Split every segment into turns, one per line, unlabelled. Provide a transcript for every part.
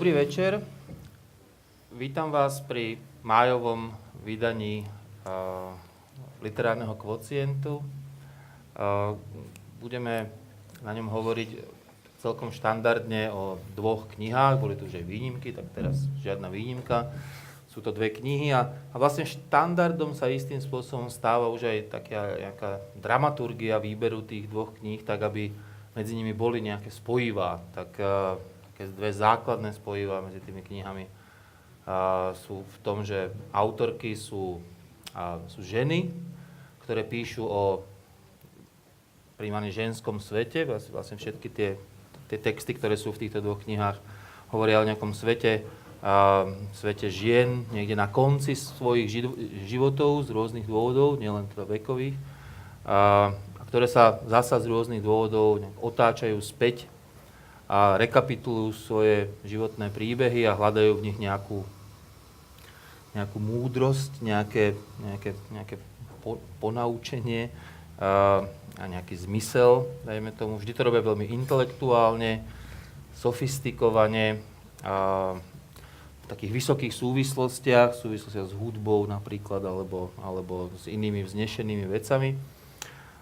Dobrý večer. Vítam vás pri májovom vydaní uh, literárneho kvocientu. Uh, budeme na ňom hovoriť celkom štandardne o dvoch knihách. Boli tu už aj výnimky, tak teraz žiadna výnimka. Sú to dve knihy a, a vlastne štandardom sa istým spôsobom stáva už aj taká nejaká dramaturgia výberu tých dvoch kníh, tak aby medzi nimi boli nejaké spojivá. Tak uh, také dve základné spojivá medzi tými knihami a, sú v tom, že autorky sú, a, sú ženy, ktoré píšu o primárne ženskom svete. Vlastne, všetky tie, tie texty, ktoré sú v týchto dvoch knihách, hovoria o nejakom svete, a, svete žien niekde na konci svojich životov z rôznych dôvodov, nielen teda vekových, a ktoré sa zasa z rôznych dôvodov otáčajú späť a rekapitulujú svoje životné príbehy a hľadajú v nich nejakú, nejakú múdrosť, nejaké, nejaké, nejaké po, ponaučenie a, a nejaký zmysel, dajme tomu. Vždy to robia veľmi intelektuálne, sofistikovane, a v takých vysokých súvislostiach, súvislostiach s hudbou napríklad, alebo, alebo s inými vznešenými vecami.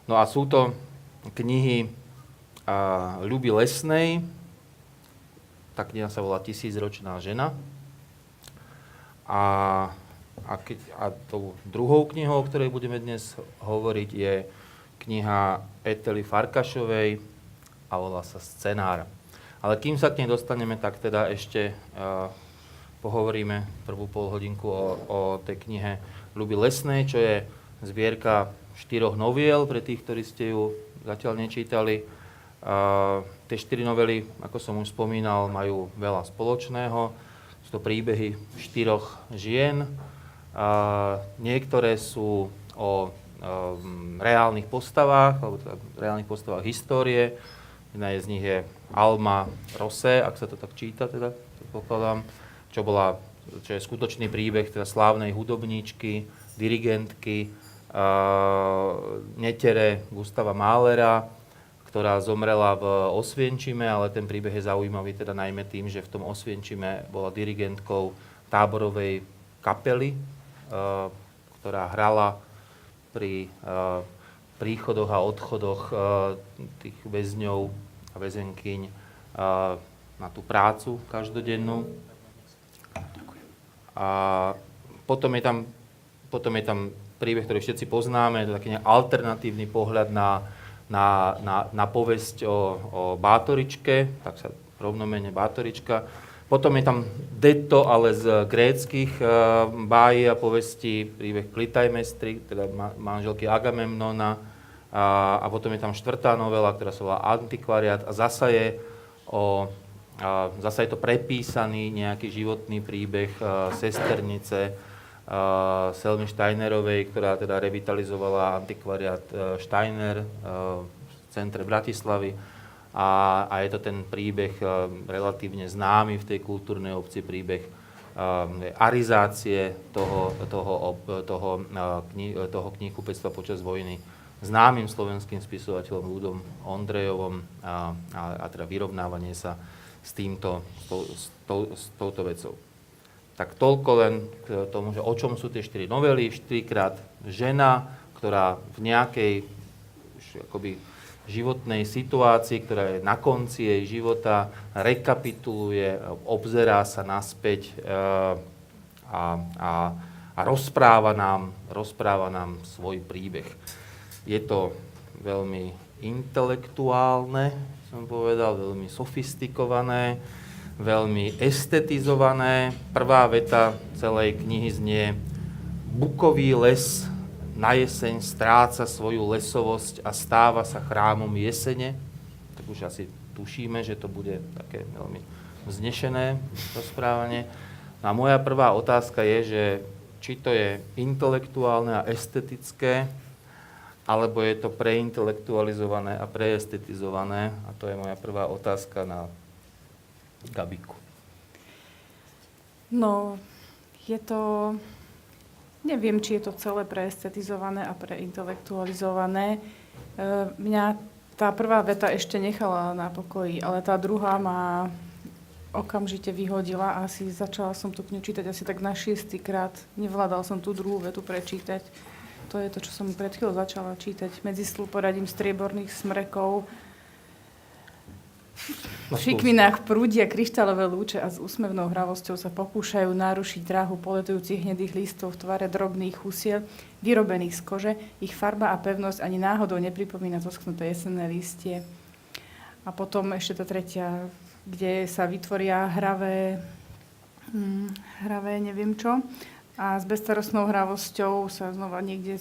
No a sú to knihy a Ľuby Lesnej, tá kniha sa volá Tisícročná žena. A, a, a tou druhou knihou, o ktorej budeme dnes hovoriť, je kniha Etely Farkašovej a volá sa Scenár. Ale kým sa k nej dostaneme, tak teda ešte uh, pohovoríme prvú polhodinku o, o tej knihe Ľuby Lesnej, čo je zbierka štyroch noviel pre tých, ktorí ste ju zatiaľ nečítali. Uh, Tie štyri novely, ako som už spomínal, majú veľa spoločného. Sú to príbehy štyroch žien. A niektoré sú o um, reálnych postavách, alebo teda reálnych postavách histórie. Jedna z nich je Alma Rose, ak sa to tak číta, teda, pokladám, čo, bola, čo je skutočný príbeh teda slávnej hudobníčky, dirigentky, uh, netere Gustava Mahlera, ktorá zomrela v Osvienčime, ale ten príbeh je zaujímavý teda najmä tým, že v tom Osvienčime bola dirigentkou táborovej kapely, uh, ktorá hrala pri uh, príchodoch a odchodoch uh, tých väzňov a väzenkyň na tú prácu každodennú. A potom je tam, potom je tam príbeh, ktorý všetci poznáme, to je taký alternatívny pohľad na na, na, na povesť o, o Bátoričke, tak sa rovnomene Bátorička. Potom je tam Detto, ale z gréckých uh, bájí a povestí, príbeh Klitajmestry, teda manželky Agamemnona. A, a potom je tam štvrtá novela, ktorá sa volá Antikvariat a zasa je, o, a zasa je to prepísaný nejaký životný príbeh uh, sesternice, Selmy Steinerovej, ktorá teda revitalizovala antikvariat e, Steiner e, v centre Bratislavy. A, a je to ten príbeh e, relatívne známy v tej kultúrnej obci, príbeh arizácie toho, toho, toho, kni, toho knihkupectva počas vojny známym slovenským spisovateľom Ľudom Ondrejovom a, a, a teda vyrovnávanie sa s, týmto, s, tou, s touto vecou. Tak toľko len k tomu, že o čom sú tie štyri novely. Štyrikrát žena, ktorá v nejakej akoby, životnej situácii, ktorá je na konci jej života, rekapituluje, obzerá sa naspäť e, a, a, a rozpráva, nám, rozpráva nám svoj príbeh. Je to veľmi intelektuálne, som povedal, veľmi sofistikované veľmi estetizované. Prvá veta celej knihy znie Bukový les na jeseň stráca svoju lesovosť a stáva sa chrámom jesene. Tak už asi tušíme, že to bude také veľmi vznešené rozprávanie. A moja prvá otázka je, že či to je intelektuálne a estetické, alebo je to preintelektualizované a preestetizované. A to je moja prvá otázka na Gabiku?
No, je to... Neviem, či je to celé preestetizované a preintelektualizované. E, mňa tá prvá veta ešte nechala na pokoji, ale tá druhá ma okamžite vyhodila. Asi začala som tú knihu čítať asi tak na šiestýkrát. Nevládal som tú druhú vetu prečítať. To je to, čo som pred chvíľou začala čítať. Medzi poradím strieborných smrekov. V šikvinách prúdia kryštálové lúče a s úsmevnou hravosťou sa pokúšajú narušiť dráhu poletujúcich hnedých listov v tvare drobných husiel, vyrobených z kože. Ich farba a pevnosť ani náhodou nepripomína zosknuté jesenné listie. A potom ešte tá tretia, kde sa vytvoria hravé, hm, hravé neviem čo. A s bezstarostnou hravosťou sa znova niekde,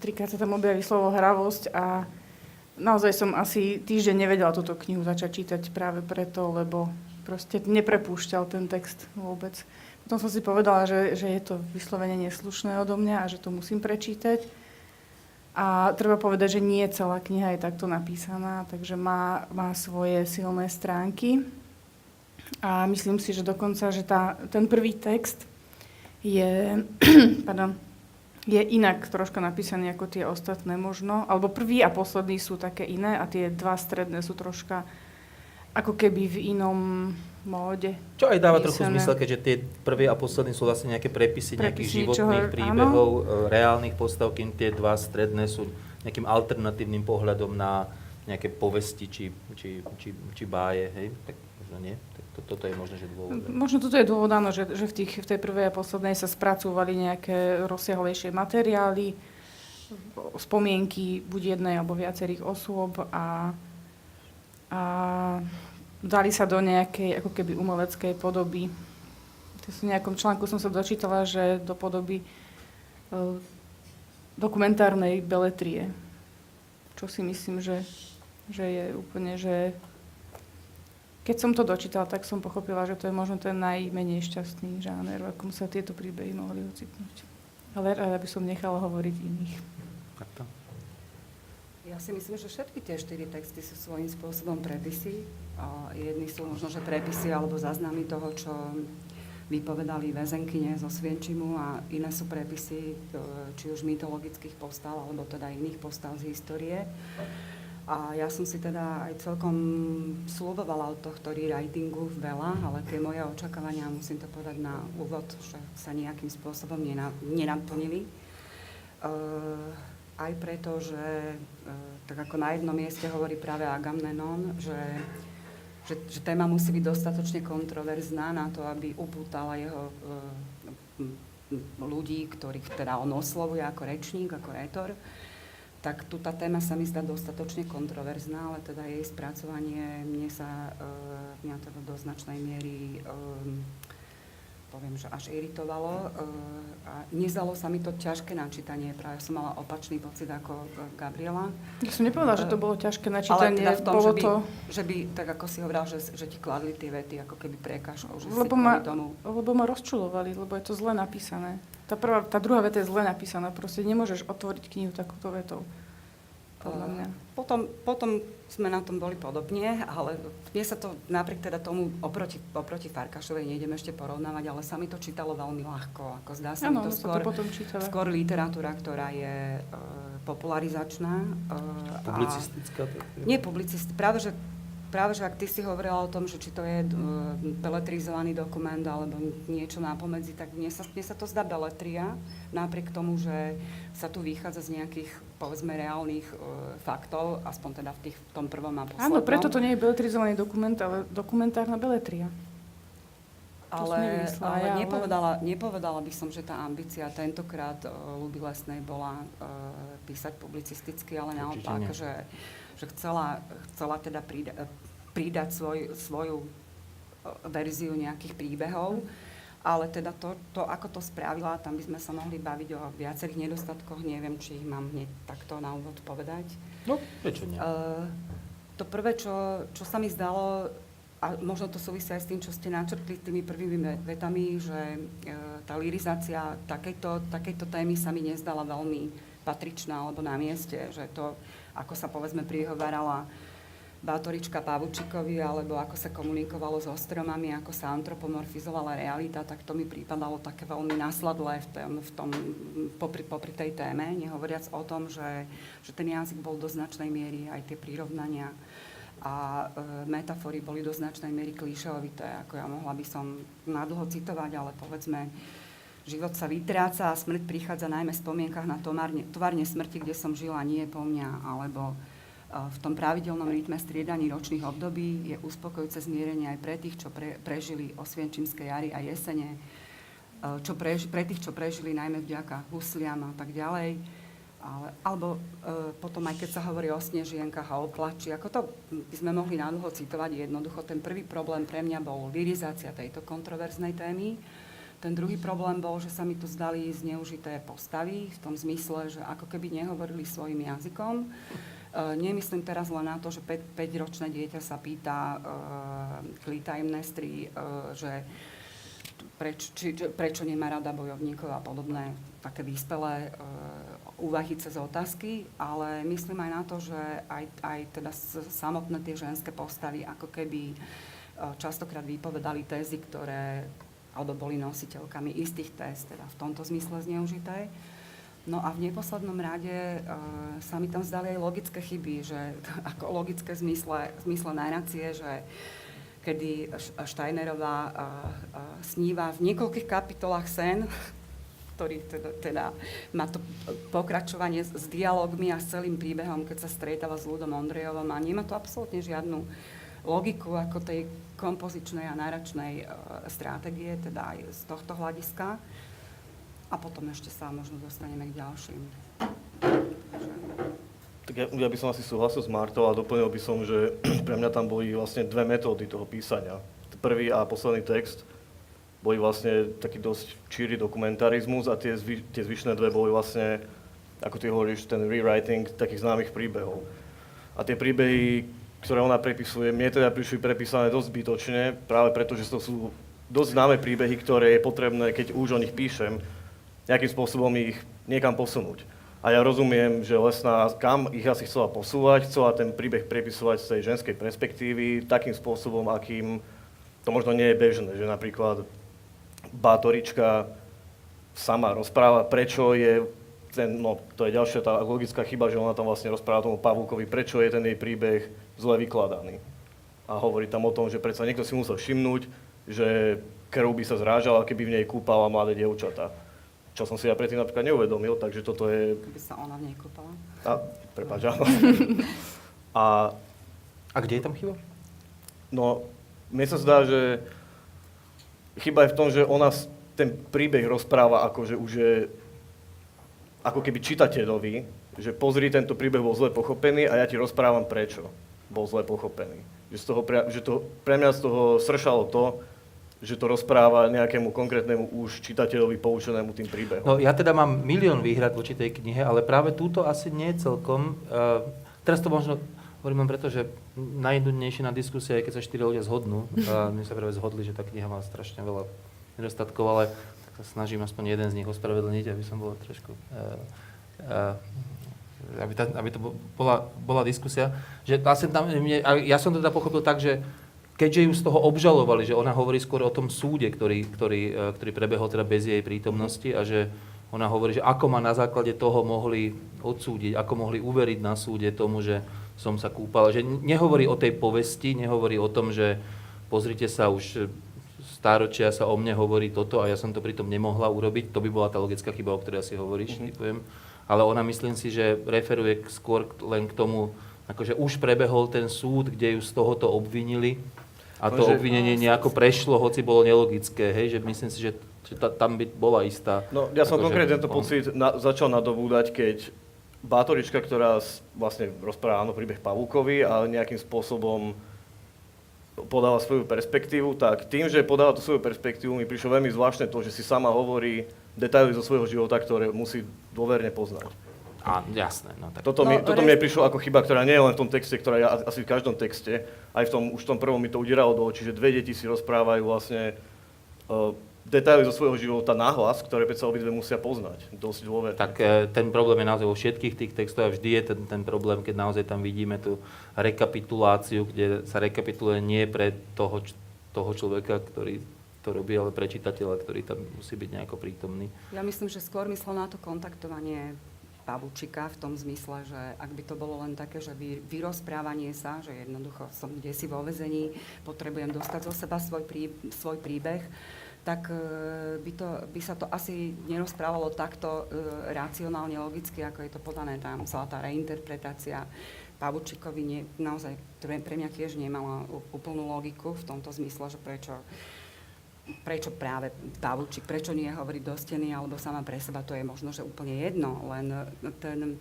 trikrát sa tam objaví slovo hravosť a naozaj som asi týždeň nevedela túto knihu začať čítať práve preto, lebo proste neprepúšťal ten text vôbec. Potom som si povedala, že, že je to vyslovene neslušné odo mňa a že to musím prečítať. A treba povedať, že nie celá kniha je takto napísaná, takže má, má svoje silné stránky. A myslím si, že dokonca, že tá, ten prvý text je, pardon, je inak troška napísaný ako tie ostatné možno. Alebo prvý a posledný sú také iné a tie dva stredné sú troška ako keby v inom móde.
Čo aj dáva trochu zmysel, keďže tie prvé a posledné sú vlastne nejaké prepisy, prepisy nejakých životných čoho, príbehov, áno. E, reálnych postav, kým tie dva stredné sú nejakým alternatívnym pohľadom na nejaké povesti či, či, či, či báje. Hej? Tak možno nie. Toto je možno, že dôvod.
Možno toto je dôvod, áno, že, že v, tých, v tej prvej a poslednej sa spracúvali nejaké rozsiahlejšie materiály, spomienky buď jednej alebo viacerých osôb a, a dali sa do nejakej ako keby umeleckej podoby. V nejakom článku som sa dočítala, že do podoby e, dokumentárnej beletrie. Čo si myslím, že, že je úplne, že keď som to dočítala, tak som pochopila, že to je možno ten najmenej šťastný žáner, v akom sa tieto príbehy mohli ocitnúť. Ale rada by som nechala hovoriť iných.
Takto.
Ja si myslím, že všetky tie štyri texty sú svojím spôsobom prepisy. Jedni sú možno, že prepisy alebo záznamy toho, čo vypovedali väzenkyne zo Svienčimu a iné sú prepisy e, či už mytologických postav alebo teda iných postav z histórie. A ja som si teda aj celkom slúbovala od tohto rewritingu veľa, ale tie moje očakávania, musím to povedať na úvod, že sa nejakým spôsobom nenaplnili. Uh, aj preto, že uh, tak ako na jednom mieste hovorí práve Agamemnon, že, že, že téma musí byť dostatočne kontroverzná na to, aby upútala jeho uh, ľudí, ktorých teda on oslovuje ako rečník, ako rétor tak tu tá téma sa mi zdá dostatočne kontroverzná, ale teda jej spracovanie mne sa, uh, mňa teda do značnej miery um, poviem, že až iritovalo uh, a nezdalo sa mi to ťažké načítanie, práve som mala opačný pocit ako Gabriela.
Ja som nepovedala, že to bolo ťažké načítanie,
ale teda v tom,
bolo
že by,
to...
že by, tak ako si hovoril, že, že ti kladli tie vety ako keby prekážkou, že
lebo
si
ma,
tomu...
Lebo ma rozčulovali, lebo je to zle napísané. Tá, prvá, tá druhá veta je zle napísaná. Proste nemôžeš otvoriť knihu takúto vetou. Podľa mňa.
Potom, potom sme na tom boli podobne, ale mne sa to napriek teda tomu oproti, oproti Farkašovej nejdem ešte porovnávať, ale sa mi to čítalo veľmi ľahko. Ako zdá sa
ano,
mi to skôr,
to potom
skôr literatúra, ktorá je uh, popularizačná.
Uh, Publicistická?
Nie publicistická, práve že práve, že ak ty si hovorila o tom, že či to je uh, beletrizovaný dokument alebo niečo nápomedzi, tak mne sa, mne sa to zdá beletria, napriek tomu, že sa tu vychádza z nejakých, povedzme, reálnych uh, faktov, aspoň teda v, tých, v tom prvom a poslednom.
Áno, preto to nie je beletrizovaný dokument, ale dokumentárna beletria.
Ale, ale ja, nepovedala, nepovedala by som, že tá ambícia tentokrát uh, Luby Lesnej bola uh, písať publicisticky, ale naopak, že že chcela, chcela teda prida, pridať svoj, svoju e, verziu nejakých príbehov. Ale teda to, to, ako to spravila, tam by sme sa mohli baviť o viacerých nedostatkoch. Neviem, či ich mám hneď takto na úvod povedať.
No, prečo nie? Uh,
to prvé, čo, čo sa mi zdalo, a možno to súvisia aj s tým, čo ste načrtli tými prvými vetami, že uh, tá lirizácia takejto, takejto témy sa mi nezdala veľmi patričná alebo na mieste. Že to, ako sa povedzme prihovárala Bátorička Pavučikovi, alebo ako sa komunikovalo so stromami, ako sa antropomorfizovala realita, tak to mi prípadalo také veľmi následlé v tom, v tom popri, popri tej téme, nehovoriac o tom, že, že ten jazyk bol do značnej miery aj tie prirovnania a e, metafory boli do značnej miery klíšovité, ako ja mohla by som nadlho citovať, ale povedzme, život sa vytráca a smrť prichádza najmä v spomienkach na továrne, továrne smrti, kde som žila, nie po mňa, alebo e, v tom pravidelnom rytme striedaní ročných období je uspokojúce zmierenie aj pre tých, čo pre, prežili osvienčimské jary a jesene, e, čo prež, pre tých, čo prežili najmä vďaka husliam a tak ďalej ale, alebo e, potom aj keď sa hovorí o snežienkach a o plači, ako to by sme mohli nádlho citovať jednoducho. Ten prvý problém pre mňa bol lirizácia tejto kontroverznej témy. Ten druhý problém bol, že sa mi tu zdali zneužité postavy v tom zmysle, že ako keby nehovorili svojim jazykom. E, nemyslím teraz len na to, že 5-ročné dieťa sa pýta e, Clitemnestry, e, že preč, či, prečo nemá rada bojovníkov a podobné také vyspelé úvahy cez otázky, ale myslím aj na to, že aj, aj teda samotné tie ženské postavy ako keby častokrát vypovedali tézy, ktoré alebo boli nositeľkami istých téz, teda v tomto zmysle zneužité. No a v neposlednom rade e, sa mi tam zdali aj logické chyby, že ako logické zmysle, zmysle narrácie, že kedy Steinerová e, e, sníva v niekoľkých kapitolách sen, ktorý teda, teda má to pokračovanie s, s dialogmi a s celým príbehom, keď sa stretáva s ľudom Ondrejovom a nemá to absolútne žiadnu logiku ako tej kompozičnej a náračnej e, stratégie, teda aj z tohto hľadiska. A potom ešte sa možno dostaneme k ďalším.
Tak ja, ja by som asi súhlasil s Martou a doplnil by som, že pre mňa tam boli vlastne dve metódy toho písania. Prvý a posledný text boli vlastne taký dosť číry dokumentarizmus a tie, zvy, tie zvyšné dve boli vlastne, ako ty hovoríš, ten rewriting takých známych príbehov. A tie príbehy, ktoré ona prepisuje, mne teda prišli prepísané dosť zbytočne, práve preto, že to sú dosť známe príbehy, ktoré je potrebné, keď už o nich píšem, nejakým spôsobom ich niekam posunúť. A ja rozumiem, že Lesná kam ich asi chcela posúvať, chcela ten príbeh prepisovať z tej ženskej perspektívy takým spôsobom, akým to možno nie je bežné, že napríklad Bátorička sama rozpráva, prečo je ten, no to je ďalšia tá logická chyba, že ona tam vlastne rozpráva tomu Pavúkovi, prečo je ten jej príbeh zle vykladaný. A hovorí tam o tom, že predsa niekto si musel všimnúť, že krv by sa zrážala, keby v nej kúpala mladé dievčatá. Čo som si ja predtým napríklad neuvedomil, takže toto je...
Keby sa ona v nej kúpala.
A, prepáč, áno. a,
a kde je tam chyba?
No, mne sa zdá, že chyba je v tom, že ona ten príbeh rozpráva ako, že už je ako keby čitateľovi, že pozri, tento príbeh bol zle pochopený a ja ti rozprávam prečo bol zle pochopený. Že, z toho, že to, pre mňa z toho sršalo to, že to rozpráva nejakému konkrétnemu už čitateľovi poučenému tým príbehom.
No ja teda mám milión výhrad voči tej knihe, ale práve túto asi nie celkom. Uh, teraz to možno Hovorím len preto, že najjednodnejšie na diskusie je, keď sa štyri ľudia zhodnú. A my sa práve zhodli, že tá kniha má strašne veľa nedostatkov, ale sa snažím aspoň jeden z nich ospravedlniť, aby som bol trošku... Uh, uh, aby, tá, aby to bola, bola diskusia. Že vlastne tam, mne, ja som teda pochopil tak, že keďže ju z toho obžalovali, že ona hovorí skôr o tom súde, ktorý, ktorý, e, ktorý prebehol teda bez jej prítomnosti a že ona hovorí, že ako ma na základe toho mohli odsúdiť, ako mohli uveriť na súde tomu, že som sa kúpal. Že nehovorí o tej povesti, nehovorí o tom, že pozrite sa, už stáročia sa o mne hovorí toto a ja som to pritom nemohla urobiť. To by bola tá logická chyba, o ktorej asi hovoríš, mm-hmm. typujem. Ale ona myslím si, že referuje skôr len k tomu, akože už prebehol ten súd, kde ju z tohoto obvinili a to že... obvinenie nejako prešlo, hoci bolo nelogické, hej, že myslím si, že, že ta, tam by bola istá...
No, ja som akože, konkrétne tento pocit na, začal nadobúdať, keď Bátorička, ktorá vlastne rozpráva áno príbeh Pavúkovi, ale nejakým spôsobom podáva svoju perspektívu, tak tým, že podáva tú svoju perspektívu, mi prišlo veľmi zvláštne to, že si sama hovorí detaily zo svojho života, ktoré musí dôverne poznať.
A, jasné. No, tak...
Toto, mi, no, toto mi prišlo ako chyba, ktorá nie je len v tom texte, ktorá je asi v každom texte, aj v tom, už v tom prvom mi to udieralo do očí, že dve deti si rozprávajú vlastne uh, detaily zo svojho života nahlas, ktoré predsa obidve musia poznať dosť dôverne.
Tak e, ten problém je naozaj vo všetkých tých textoch a vždy je ten, ten problém, keď naozaj tam vidíme tú rekapituláciu, kde sa rekapituluje nie pre toho, toho človeka, ktorý to robí, ale pre čitateľa, ktorý tam musí byť nejako prítomný.
Ja myslím, že skôr myslel na to kontaktovanie Pavučika v tom zmysle, že ak by to bolo len také, že vy, vyrozprávanie sa, že jednoducho som kde si vo vezení, potrebujem dostať zo seba svoj, prí, svoj príbeh, tak e, by, to, by sa to asi nerozprávalo takto e, racionálne, logicky, ako je to podané. Tam, celá tá reinterpretácia Pavučikovi nie, naozaj pre, mňa tiež nemala úplnú logiku v tomto zmysle, že prečo prečo práve Pavúčik, prečo nie hovoriť do steny alebo sama pre seba, to je možno, že úplne jedno, len ten,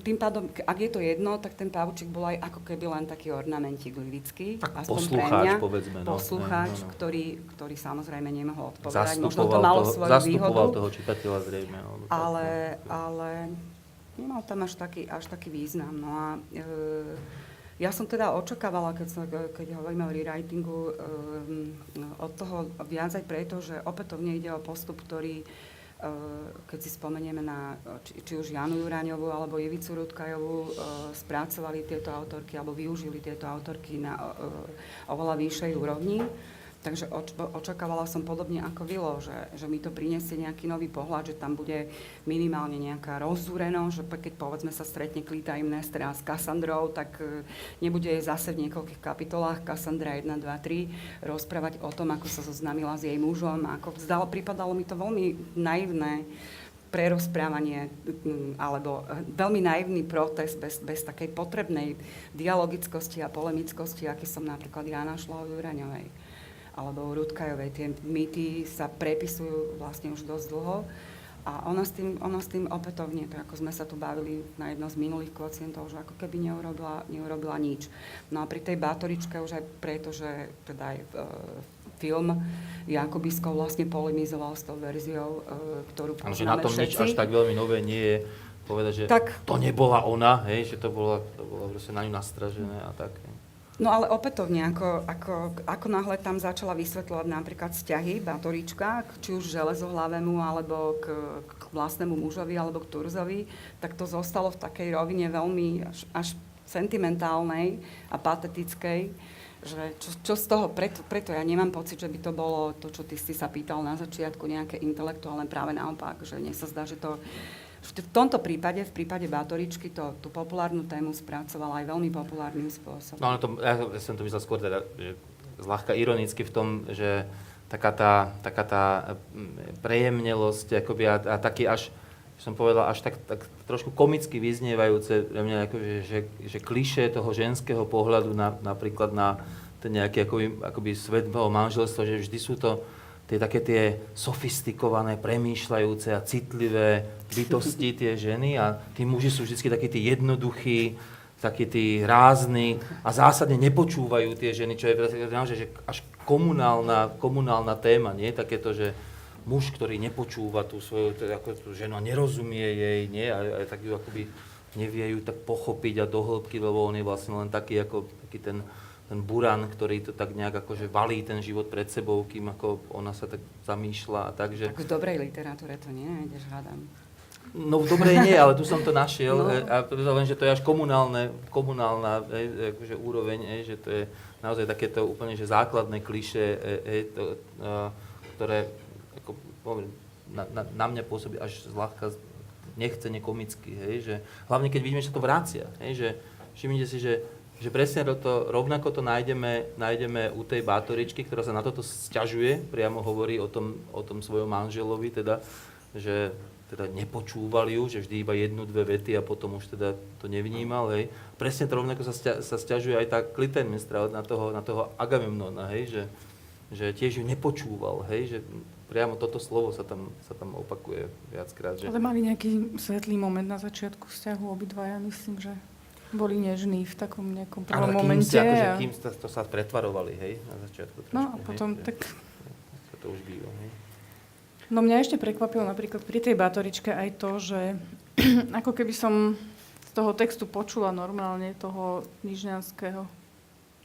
tým pádom, ak je to jedno, tak ten Pavúčik bol aj ako keby len taký ornamentík lirický.
Tak poslucháč,
mňa,
povedzme. No,
poslucháč,
no, no.
Ktorý, ktorý samozrejme nemohol odpovedať.
Možno
to malo
toho,
svoju výhodu.
toho čitateľa zrejme.
Ale, ale, ale nemal tam až taký, až taký význam. No a e, ja som teda očakávala, keď, sa, keď hovoríme o rewritingu, um, od toho viac aj preto, že opätovne ide o postup, ktorý, keď si spomenieme na či, už Janu Juraňovú alebo Jevicu Rudkajovú, uh, spracovali tieto autorky alebo využili tieto autorky na uh, oveľa vyššej úrovni. Takže oč, očakávala som podobne ako Vilo, že, že mi to prinesie nejaký nový pohľad, že tam bude minimálne nejaká rozúrenosť, že keď povedzme sa stretne Klita Imnestra s Kassandrou, tak e, nebude zase v niekoľkých kapitolách Kassandra 1, 2, 3 rozprávať o tom, ako sa zoznámila s jej mužom. Ako zdalo, pripadalo mi to veľmi naivné prerozprávanie alebo e, veľmi naivný protest bez, bez takej potrebnej dialogickosti a polemickosti, aký som napríklad ja našla u Juraňovej alebo Rudkajovej. Tie mýty sa prepisujú vlastne už dosť dlho. A ona s, tým, ona s tým opätovne, tak ako sme sa tu bavili na jedno z minulých kocientov, že ako keby neurobila, neurobila nič. No a pri tej Bátoričke už aj preto, že teda aj e, film Jakobisko vlastne polemizoval s tou verziou, e, ktorú
poznáme že na tom všetci. nič až tak veľmi nové nie je povedať, že
tak,
to nebola ona, hej, že to bolo, to proste na ňu nastražené a tak. Hej.
No ale opätovne, ako, ako, ako náhle tam začala vysvetľovať napríklad vzťahy Batorička, či už železohlavému, alebo k, k vlastnému mužovi, alebo k Turzovi, tak to zostalo v takej rovine veľmi až, až sentimentálnej a patetickej, že čo, čo z toho, preto, preto ja nemám pocit, že by to bolo to, čo ty si sa pýtal na začiatku, nejaké intelektuálne, práve naopak, že mne sa zdá, že to v tomto prípade, v prípade Bátoričky, to, tú populárnu tému spracovala aj veľmi populárnym spôsobom.
No, to, ja, ja som to myslel skôr teda, zľahka ironicky v tom, že taká tá, taká tá mm, prejemnelosť akoby a, a taký až, som povedal, až tak, tak trošku komicky vyznievajúce pre mňa, akože, že, že kliše toho ženského pohľadu na, napríklad na ten nejaký akoby, akoby svet manželstva, že vždy sú to tie také tie sofistikované, premýšľajúce a citlivé bytosti tie ženy a tí muži sú vždy takí tí jednoduchí, takí tí rázni a zásadne nepočúvajú tie ženy, čo je naozaj že až komunálna, komunálna téma, nie? Takéto, že muž, ktorý nepočúva tú svoju ako tú ženu a nerozumie jej, nie? A, a tak ju akoby nevie ju tak pochopiť a dohlbky, lebo on je vlastne len taký, ako, taký ten ten buran, ktorý to tak nejak akože valí ten život pred sebou, kým ako ona sa tak zamýšľa a tak, že...
Tak v dobrej literatúre to nenájdeš, hádam.
No v dobrej nie, ale tu som to našiel no. a len, že to je až komunálne, komunálna e, akože úroveň, e, že to je naozaj takéto úplne že základné kliše, e, e, to, e, ktoré ako, poviem, na, na, na mňa pôsobí až zľahka nechcene komicky, hej, že hlavne keď vidíme, že to vrácia, hej, že všimnite si, že že presne to, rovnako to nájdeme, nájdeme u tej bátoričky, ktorá sa na toto sťažuje, priamo hovorí o tom, o tom svojom manželovi, teda, že teda nepočúval ju, že vždy iba jednu, dve vety a potom už teda to nevnímal, hej. Presne to rovnako sa, stia, sa stiažuje aj tá Klitemnestra na toho, na toho Agamemnona, hej, že, že tiež ju nepočúval, hej, že priamo toto slovo sa tam, sa tam opakuje viackrát. Že...
Ale mali nejaký svetlý moment na začiatku vzťahu obidvaja, myslím, že boli nežní v takom nejakom prvom Ale momente.
Kým, akože, kým to, to sa pretvarovali, hej, na začiatku.
Trošku, no a potom
hej,
tak...
Sa to už býva, hej.
No mňa ešte prekvapilo napríklad pri tej Bátoričke aj to, že ako keby som z toho textu počula normálne toho nižňanského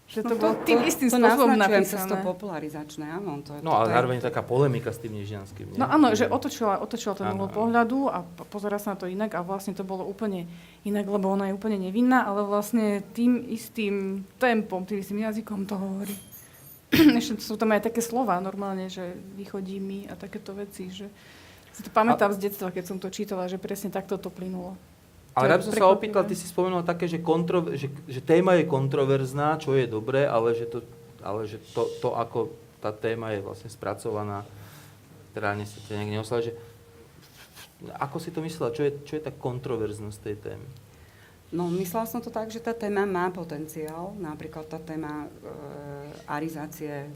že to, no to bolo tým istým to spôsobom napísané.
to popularizačné, áno. To,
no ale zároveň taká polemika s tým nižianským.
No áno, že otočila, otočila ten uhol pohľadu a pozera sa na to inak a vlastne to bolo úplne inak, lebo ona je úplne nevinná, ale vlastne tým istým tempom, tým istým jazykom to hovorí. Ešte sú tam aj také slova normálne, že vychodí mi a takéto veci, že... Si to pamätám z detstva, keď som to čítala, že presne takto to plynulo.
Ale rád by som sa opýtal, ty si spomenul také, že, kontro, že, že téma je kontroverzná, čo je dobré, ale že, to, ale že to, to, ako tá téma je vlastne spracovaná, teda sa ťa nejak neoslala, že ako si to myslela, čo je, čo je tá kontroverznosť tej témy?
No, myslela som to tak, že tá téma má potenciál, napríklad tá téma e, arizácie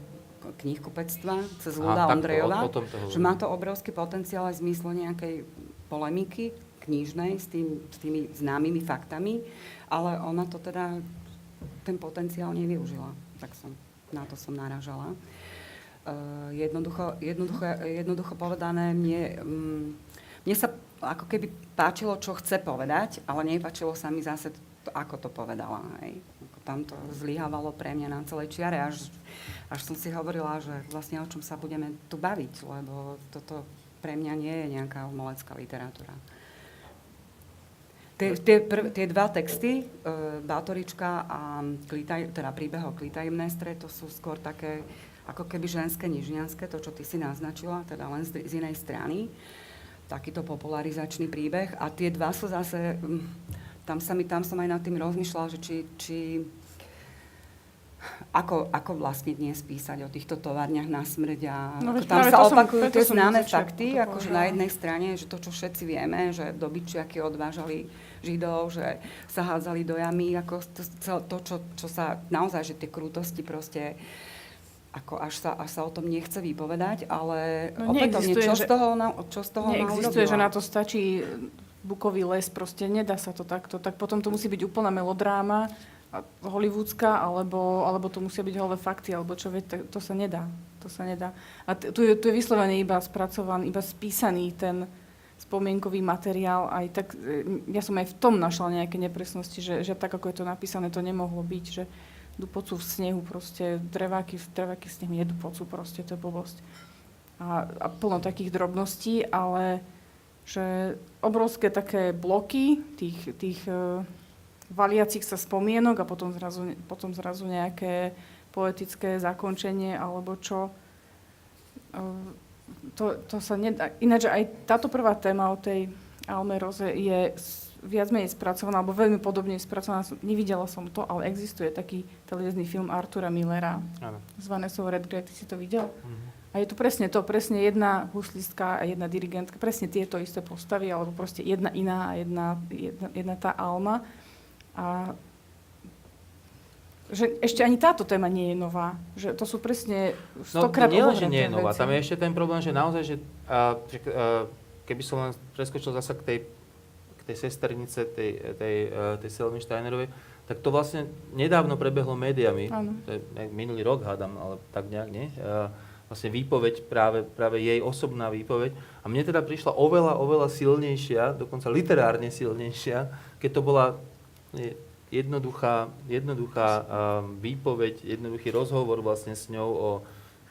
knihkupectva cez Luda Ondrejova, že má to obrovský potenciál aj v zmysle nejakej polemiky knižnej s, tým, s tými známymi faktami, ale ona to teda, ten potenciál nevyužila. Tak som, na to som naražala. Uh, jednoducho, jednoducho, jednoducho povedané, mne, mm, mne sa ako keby páčilo, čo chce povedať, ale nepáčilo sa mi zase, to, ako to povedala. Hej. Tam to zlyhávalo pre mňa na celej čiare, až, až som si hovorila, že vlastne o čom sa budeme tu baviť, lebo toto pre mňa nie je nejaká umelecká literatúra. Tie, tie, prv, tie dva texty, e, Bátorička a klitaj, teda príbeh o klitajemné stre, to sú skôr také ako keby ženské, nižňanské, to, čo ty si naznačila, teda len z, z inej strany. Takýto popularizačný príbeh. A tie dva sú zase, tam, sa mi, tam som aj nad tým rozmýšľala, že či, či ako, ako vlastne dnes písať o týchto továrniach na smrť a
No,
tam sa opakujú tie známe fakty, akože na jednej strane, že to, čo všetci vieme, že dobyčiaky odvážali Židov, že sa hádzali do jamy, ako to, to čo, čo sa naozaj, že tie krútosti proste ako až sa, až sa o tom nechce vypovedať, ale
No
opätovne, čo,
že-
z toho ona, čo z toho
Neexistuje, že na to stačí bukový les, proste nedá sa to takto. Tak potom to musí byť úplná melodráma, a- hollywoodská, alebo, alebo to musia byť holé fakty, alebo čo, veď, to, to sa nedá. To sa nedá. A t- tu, je, tu je vyslovene iba spracovaný, iba spísaný ten spomienkový materiál. Aj tak, e, ja som aj v tom našla nejaké nepresnosti, že, že tak, ako je to napísané, to nemohlo byť, že dupocu v snehu, proste dreváky, dreváky v snehu jedú pocu, proste to je blbosť. A, a plno takých drobností, ale že obrovské také bloky tých, tých uh, valiacich sa spomienok a potom zrazu, potom zrazu nejaké poetické zakončenie alebo čo. Uh, to, to sa nedá. Ináč aj táto prvá téma o tej Alme Roze je viac menej spracovaná, alebo veľmi podobne spracovaná. Nevidela som to, ale existuje taký televízny film Artura Millera
Áno.
z Vanessa Redgrave. Ty si to videl?
Mhm.
A je to presne to, presne jedna huslistka a jedna dirigentka, presne tieto isté postavy, alebo proste jedna iná a jedna, jedna, jedna tá Alma. A že ešte ani táto téma nie je nová. Že to sú presne
No,
stokrát
nie len, že nie je nová,
veci.
tam je ešte ten problém, že naozaj, že, a, že a, keby som len preskočil zasa k tej, k tej sesternice, tej, tej, a, tej Selmy Steinerovej, tak to vlastne nedávno prebehlo médiami, to je minulý rok, hádam, ale tak nejak, nie? A, vlastne výpoveď, práve, práve jej osobná výpoveď. A mne teda prišla oveľa, oveľa silnejšia, dokonca literárne silnejšia, keď to bola je, jednoduchá, jednoduchá um, výpoveď, jednoduchý rozhovor vlastne s ňou o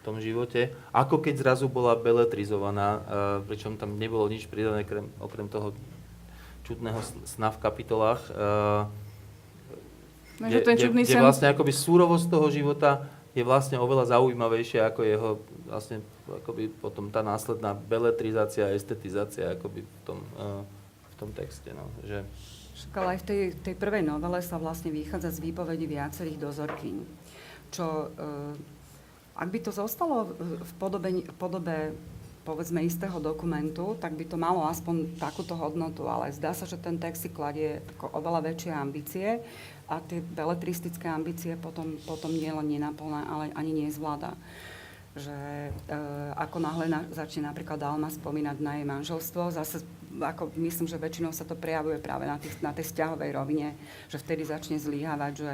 tom živote, ako keď zrazu bola beletrizovaná, uh, pričom tam nebolo nič pridané krem, okrem toho čudného sna v kapitolách. Uh,
No, že ten čudný
kde
sen-
vlastne akoby súrovosť toho života je vlastne oveľa zaujímavejšia ako jeho vlastne akoby potom tá následná beletrizácia a estetizácia akoby v tom, v tom texte. No. Že,
Však ale aj v tej, tej prvej novele sa vlastne vychádza z výpovedí viacerých dozorkyň. Čo, eh, ak by to zostalo v- podobe, v podobe povedzme istého dokumentu, tak by to malo aspoň takúto hodnotu, ale zdá sa, že ten text si kladie ako oveľa väčšie ambície a tie beletristické ambície potom, potom nie len nenaplná, ale ani nezvláda že e, ako náhle na, začne napríklad Alma spomínať na jej manželstvo, zase ako myslím, že väčšinou sa to prejavuje práve na, tých, na tej vzťahovej rovine, že vtedy začne zlyhávať, že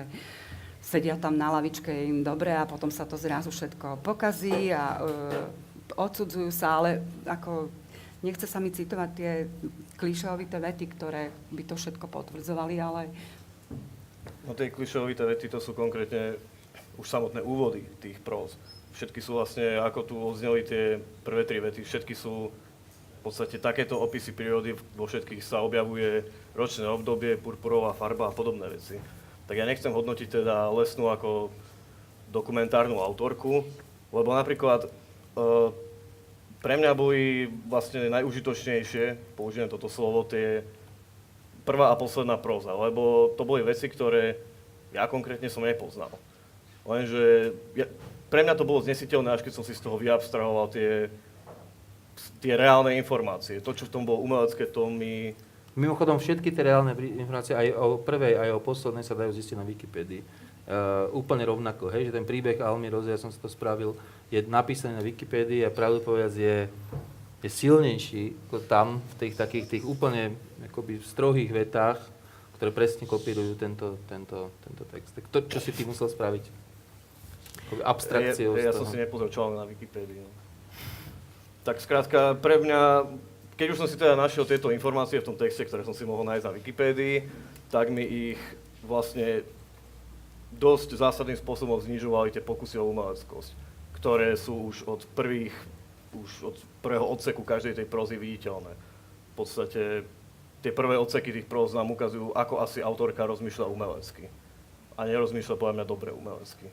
sedia tam na lavičke im dobre a potom sa to zrazu všetko pokazí a e, odsudzujú sa, ale ako nechce sa mi citovať tie klišovité vety, ktoré by to všetko potvrdzovali, ale
No tie klišovité vety to sú konkrétne už samotné úvody tých próz. Všetky sú vlastne, ako tu odzneli tie prvé tri vety, všetky sú v podstate takéto opisy prírody, vo všetkých sa objavuje ročné obdobie, purpurová farba a podobné veci. Tak ja nechcem hodnotiť teda lesnú ako dokumentárnu autorku, lebo napríklad e, pre mňa boli vlastne najužitočnejšie, použijem toto slovo, tie prvá a posledná próza, lebo to boli veci, ktoré ja konkrétne som nepoznal. Lenže ja, pre mňa to bolo znesiteľné, až keď som si z toho vyabstrahoval tie, tie reálne informácie. To, čo v tom bolo umelecké, to mi...
Mimochodom, všetky tie reálne informácie, aj o prvej, aj o poslednej, sa dajú zistiť na Wikipédii. Uh, úplne rovnako, hej, že ten príbeh Almy Roze, ja som si to spravil, je napísaný na Wikipédii a pravdu povedať je, je silnejší ako tam v tých takých tých úplne akoby strohých vetách, ktoré presne kopírujú tento, tento, tento text. Tak to, čo si ty musel spraviť? Akoby abstrakciou
ja, ja, som si nepozrel čo na Wikipédii. No. Tak skrátka, pre mňa, keď už som si teda našiel tieto informácie v tom texte, ktoré som si mohol nájsť na Wikipédii, tak mi ich vlastne dosť zásadným spôsobom znižovali tie pokusy o umeleckosť ktoré sú už od prvých, už od prvého odseku každej tej prózy viditeľné. V podstate tie prvé odseky tých próz nám ukazujú, ako asi autorka rozmýšľa umelecky. A nerozmýšľa podľa mňa dobre umelecky.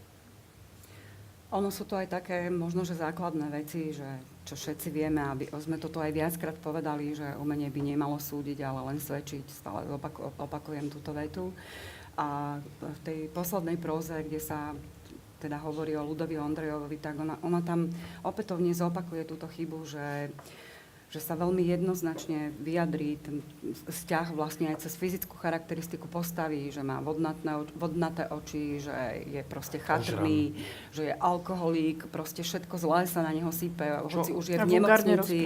Ono sú to aj také možno, že základné veci, že čo všetci vieme, aby sme toto aj viackrát povedali, že umenie by nemalo súdiť, ale len svedčiť. Stále opakujem túto vetu. A v tej poslednej próze, kde sa teda hovorí o Ludovi Ondrejovi, tak ona, ona tam opätovne zopakuje túto chybu, že, že sa veľmi jednoznačne vyjadrí ten vzťah vlastne aj cez fyzickú charakteristiku postavy, že má vodnatné, vodnaté oči, že je proste chatrný, že je alkoholík, proste všetko zlé sa na neho sype, hoci už je v nemocnici.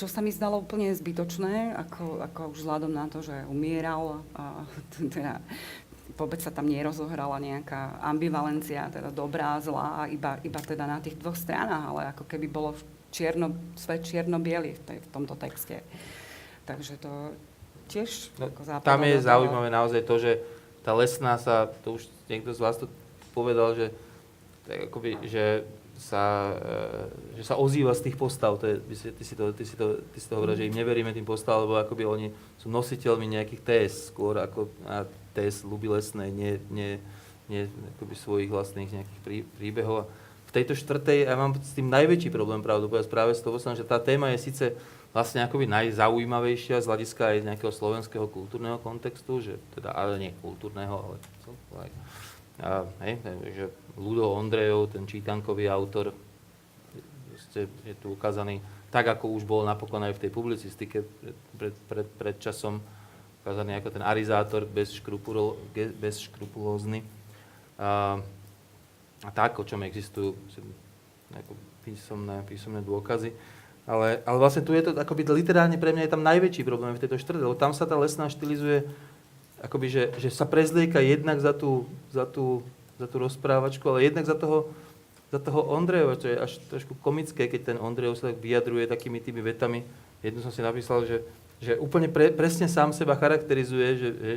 čo sa mi zdalo úplne zbytočné, ako, ako už vzhľadom na to, že umieral, a, teda vôbec sa tam nerozohrala nejaká ambivalencia, teda dobrá, zlá, iba, iba teda na tých dvoch stranách, ale ako keby bolo čierno, svet čierno-biely v, tej, v tomto texte. Takže to tiež
no, ako Tam je zaujímavé naozaj to, že tá lesná sa, to už niekto z vás to povedal, že, tak akoby, že sa, e, že sa ozýva z tých postav. To je, ty, si to, ty, si to, ty si to hovoril, že im neveríme tým postav, lebo akoby oni sú nositeľmi nejakých TS skôr ako a TS ľubí lesné, nie, nie, nie akoby svojich vlastných nejakých prí, príbehov. V tejto štvrtej ja mám s tým najväčší problém, pravdu povedať, práve z toho, že tá téma je síce vlastne akoby najzaujímavejšia z hľadiska aj nejakého slovenského kultúrneho kontextu, že teda, ale nie kultúrneho, ale aj, a, hej, že Ludo Ondrejov, ten čítankový autor, je tu ukázaný tak, ako už bol napokon aj v tej publicistike pred, pred, pred, pred časom ukázaný ako ten arizátor bez. A, a tak, o čom existujú písomné, písomné dôkazy. Ale, ale vlastne tu je to, akoby literárne pre mňa je tam najväčší problém v tejto štvrte, lebo tam sa tá lesná štilizuje, akoby, že, že sa prezlieka jednak za tú, za tú za tú rozprávačku, ale jednak za toho, za toho Ondrejova, čo je až trošku komické, keď ten Ondrejov sa tak vyjadruje takými tými vetami. Jednu som si napísal, že, že úplne pre, presne sám seba charakterizuje, že, že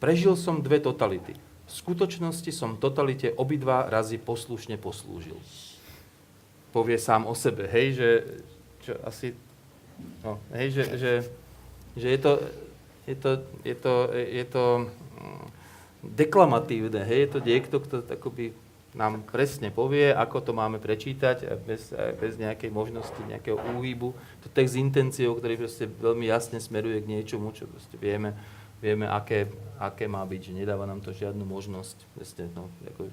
prežil som dve totality. V skutočnosti som totalite obidva razy poslušne poslúžil. Povie sám o sebe, hej, že čo asi, no, hej, že, že, že je to, je to, je to, je to, deklamatívne. Hej, je to niekto, kto akoby nám presne povie, ako to máme prečítať bez, bez nejakej možnosti, nejakého úhybu. To text s intenciou, ktorý proste veľmi jasne smeruje k niečomu, čo proste vieme, vieme aké, aké má byť, že nedáva nám to žiadnu možnosť. Presne, no, ako,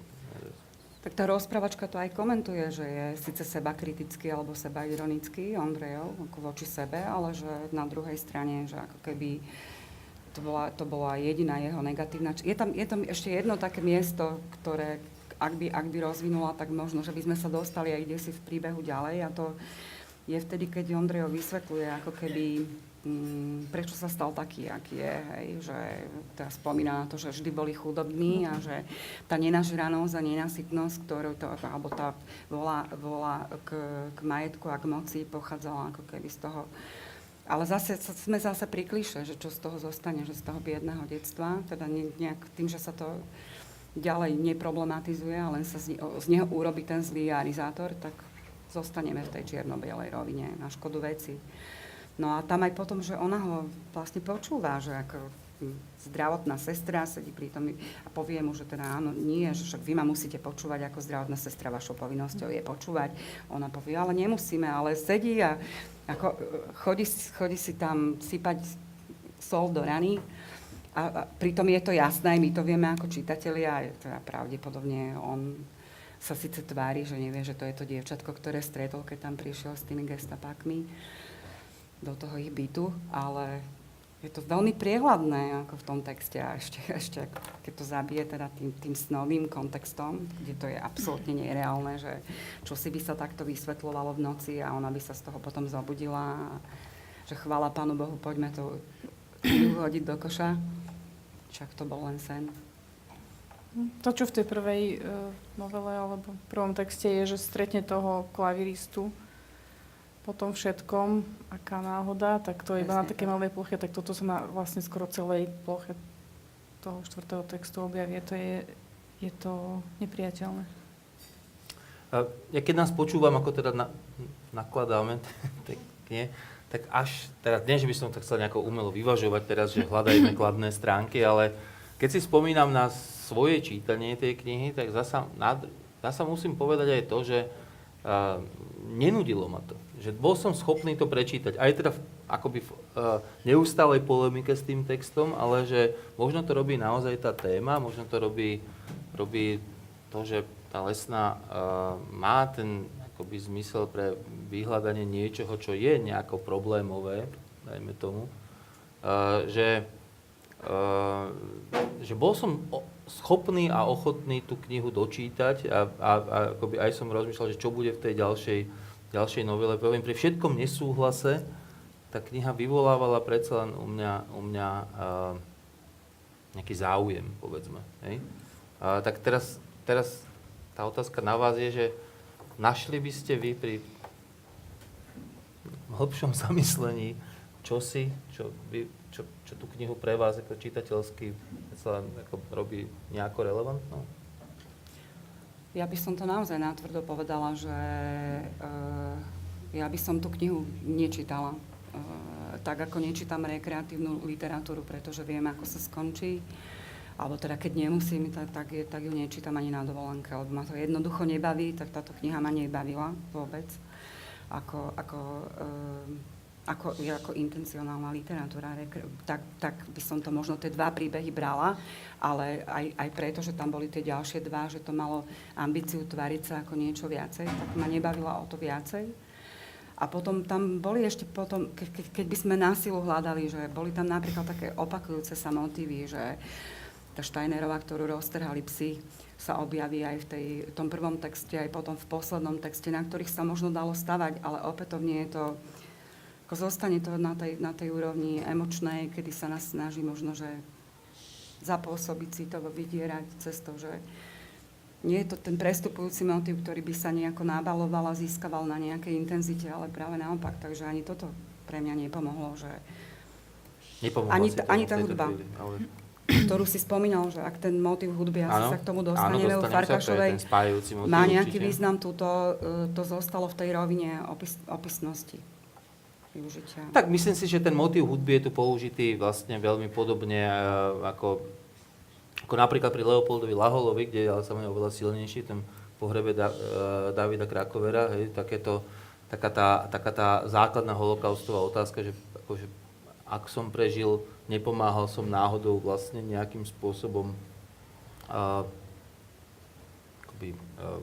tak tá rozprávačka to aj komentuje, že je síce seba kritický alebo seba ironický Ondrejov ako voči sebe, ale že na druhej strane, že ako keby to bola, to bola jediná jeho negatívna... Je tam, je tam ešte jedno také miesto, ktoré ak by, ak by rozvinula, tak možno, že by sme sa dostali aj kde si v príbehu ďalej a to je vtedy, keď Ondrejo vysvetľuje, ako keby mm, prečo sa stal taký, aký je, hej, že teda spomína na to, že vždy boli chudobní a že tá nenažranosť a nenasytnosť, ktorú to, alebo tá vola, vola k, k majetku a k moci pochádzala ako keby z toho ale zase sme zase pri že čo z toho zostane, že z toho biedného detstva, teda nejak tým, že sa to ďalej neproblematizuje a len sa z, z neho urobí ten zlý arizátor, tak zostaneme v tej čierno-bielej rovine na škodu veci. No a tam aj potom, že ona ho vlastne počúva, že ako zdravotná sestra sedí pri tom a povie mu, že teda áno, nie, že však vy ma musíte počúvať ako zdravotná sestra, vašou povinnosťou je počúvať. Ona povie, ale nemusíme, ale sedí a ako, chodí, chodí si tam sypať sol do rany. A, a pritom je to jasné, my to vieme ako čitatelia, teda pravdepodobne on sa síce tvári, že nevie, že to je to dievčatko, ktoré stretol, keď tam prišiel s tými gestapákmi do toho ich bytu, ale je to veľmi priehľadné ako v tom texte a ešte, ešte keď to zabije teda tým, tým snovým kontextom, kde to je absolútne nereálne, že čo si by sa takto vysvetľovalo v noci a ona by sa z toho potom zobudila že chvála Pánu Bohu, poďme to hodiť do koša. Však to bol len sen.
To, čo v tej prvej uh, novele alebo prvom texte je, že stretne toho klaviristu po tom všetkom, aká náhoda, tak to je iba na také malej ploche, tak toto sa na vlastne skoro celej ploche toho štvrtého textu objavie. To je, je to nepriateľné.
Ja keď nás počúvam, ako teda na, nakladáme, tak, nie, tak až, teda nie, že by som to chcel nejako umelo vyvažovať teraz, že hľadajme kladné stránky, ale keď si spomínam na svoje čítanie tej knihy, tak zasa, zasa musím povedať aj to, že uh, nenudilo ma to že bol som schopný to prečítať. Aj teda v, akoby v uh, neustálej polemike s tým textom, ale že možno to robí naozaj tá téma, možno to robí, robí to, že tá lesná uh, má ten akoby zmysel pre vyhľadanie niečoho, čo je nejako problémové, dajme tomu, uh, že, uh, že bol som schopný a ochotný tú knihu dočítať a, a, a akoby aj som rozmýšľal, že čo bude v tej ďalšej ďalšej novele, poviem, pri všetkom nesúhlase tá kniha vyvolávala predsa len u mňa, u mňa uh, nejaký záujem, povedzme. Hej? Uh, tak teraz, teraz tá otázka na vás je, že našli by ste vy pri hĺbšom zamyslení čosi, čo, by, čo, čo tú knihu pre vás ako čitateľsky sa ako robí nejako relevantnou?
Ja by som to naozaj natvrdo povedala, že uh, ja by som tú knihu nečítala. Uh, tak ako nečítam rekreatívnu literatúru, pretože viem, ako sa skončí. Alebo teda keď nemusím, tak, tak, tak ju nečítam ani na dovolenke, lebo ma to jednoducho nebaví, tak táto kniha ma nebavila vôbec. Ako, ako uh, ako, ako intencionálna literatúra, tak, tak by som to možno tie dva príbehy brala, ale aj, aj preto, že tam boli tie ďalšie dva, že to malo ambíciu tvariť sa ako niečo viacej, tak ma nebavila o to viacej. A potom tam boli ešte potom, ke, ke, keď by sme násilu hľadali, že boli tam napríklad také opakujúce sa motívy, že tá Steinerová, ktorú roztrhali psi, sa objaví aj v tej, tom prvom texte, aj potom v poslednom texte, na ktorých sa možno dalo stavať, ale opätovne je to ako zostane to na tej, na tej úrovni emočnej, kedy sa nás snaží možno, že zapôsobiť si to, vydierať cez to, že nie je to ten prestupujúci motiv, ktorý by sa nejako nabaloval a získaval na nejakej intenzite, ale práve naopak. Takže ani toto pre mňa nepomohlo, že ani,
to
ani tá hudba,
chvíli, ale...
ktorú si spomínal, že ak ten motiv hudby, asi sa k tomu dostaneme
áno,
u Farkašovej, má nejaký
určite.
význam, túto, e, to zostalo v tej rovine opis, opisnosti využitia.
Tak myslím si, že ten motív hudby je tu použitý vlastne veľmi podobne e, ako, ako napríklad pri Leopoldovi Laholovi, kde je ale samozrejme oveľa silnejší ten pohrebe uh, Davida Krakovera, hej, takéto, taká, tá, taká tá základná holokaustová otázka, že akože, ak som prežil, nepomáhal som náhodou vlastne nejakým spôsobom uh, akoby, uh,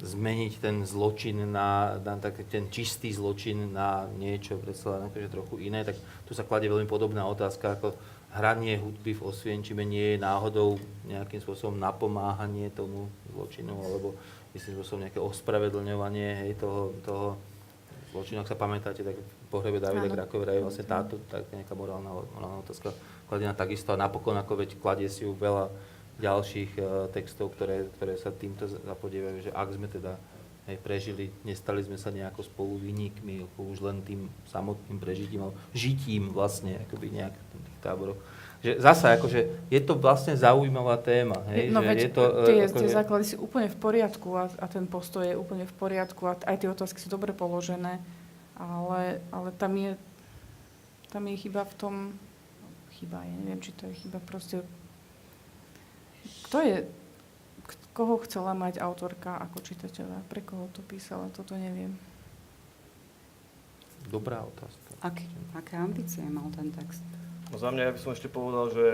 zmeniť ten zločin na, na tak, ten čistý zločin na niečo predsa len akože trochu iné, tak tu sa kladie veľmi podobná otázka, ako hranie hudby v Osvienčime nie je náhodou nejakým spôsobom napomáhanie tomu zločinu, alebo myslím, som nejaké ospravedlňovanie hej, toho, toho zločinu. Ak sa pamätáte, tak v pohrebe Davida Krakovera je vlastne táto tak nejaká morálna, morálna otázka kladená takisto a napokon ako veď kladie si ju veľa ďalších uh, textov, ktoré, ktoré sa týmto zapodievajú, že ak sme teda hej, prežili, nestali sme sa nejako spolu vynikmi, už len tým samotným prežitím, alebo žitím vlastne akoby nejak v tých táboroch. Že zasa, akože je to vlastne zaujímavá téma. Hej,
no
že
veď
je to,
tie,
akože...
tie základy sú úplne v poriadku a, a ten postoj je úplne v poriadku a aj tie otázky sú dobre položené, ale, ale tam, je, tam je chyba v tom, chyba. Ja neviem, či to je chyba. Proste, kto je, koho chcela mať autorka ako čitateľa? Pre koho to písala? Toto neviem.
Dobrá otázka.
Ak, aké ambície mal ten text?
No za mňa ja by som ešte povedal, že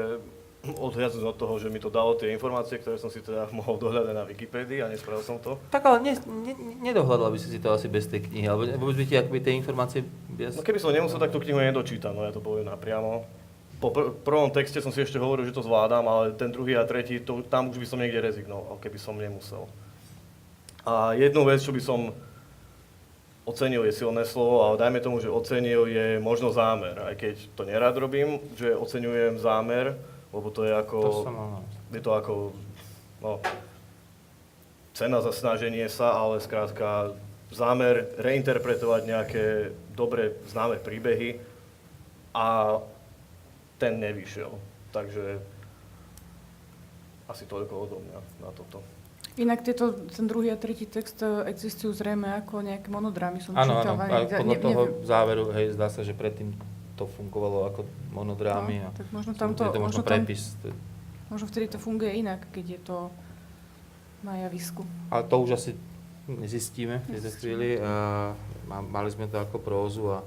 odhľadnúť od toho, že mi to dalo tie informácie, ktoré som si teda mohol dohľadať na Wikipédii a nespravil som to.
Tak ale ne, ne, nedohľadal by si si to asi bez tej knihy, alebo vôbec by ti akoby tie informácie bez...
No keby som nemusel, tak tú knihu nedočítam, no ja to poviem napriamo. Po pr- prvom texte som si ešte hovoril, že to zvládam, ale ten druhý a tretí, to, tam už by som niekde rezignoval, keby som nemusel. A jednu vec, čo by som ocenil je silné slovo, ale dajme tomu, že ocenil je možno zámer, aj keď to nerád robím, že oceňujem zámer, lebo to je ako,
To som
je to ako, no, cena za snaženie sa, ale skrátka zámer reinterpretovať nejaké dobre známe príbehy a ten nevyšiel. Takže asi toľko odo mňa na toto.
Inak tieto, ten druhý a tretí text e, existujú zrejme ako nejaké monodrámy. Som
Áno, áno,
čítala.
a
Ja
podľa
ne-
toho
neviem.
záveru, hej, zdá sa, že predtým to fungovalo ako monodrámy
No,
a
tak možno tam to,
je to možno
možno, tam,
prepis. To-
možno vtedy to funguje inak, keď je to na javisku.
Ale to už asi nezistíme v tejto chvíli. A mali sme to ako prózu a,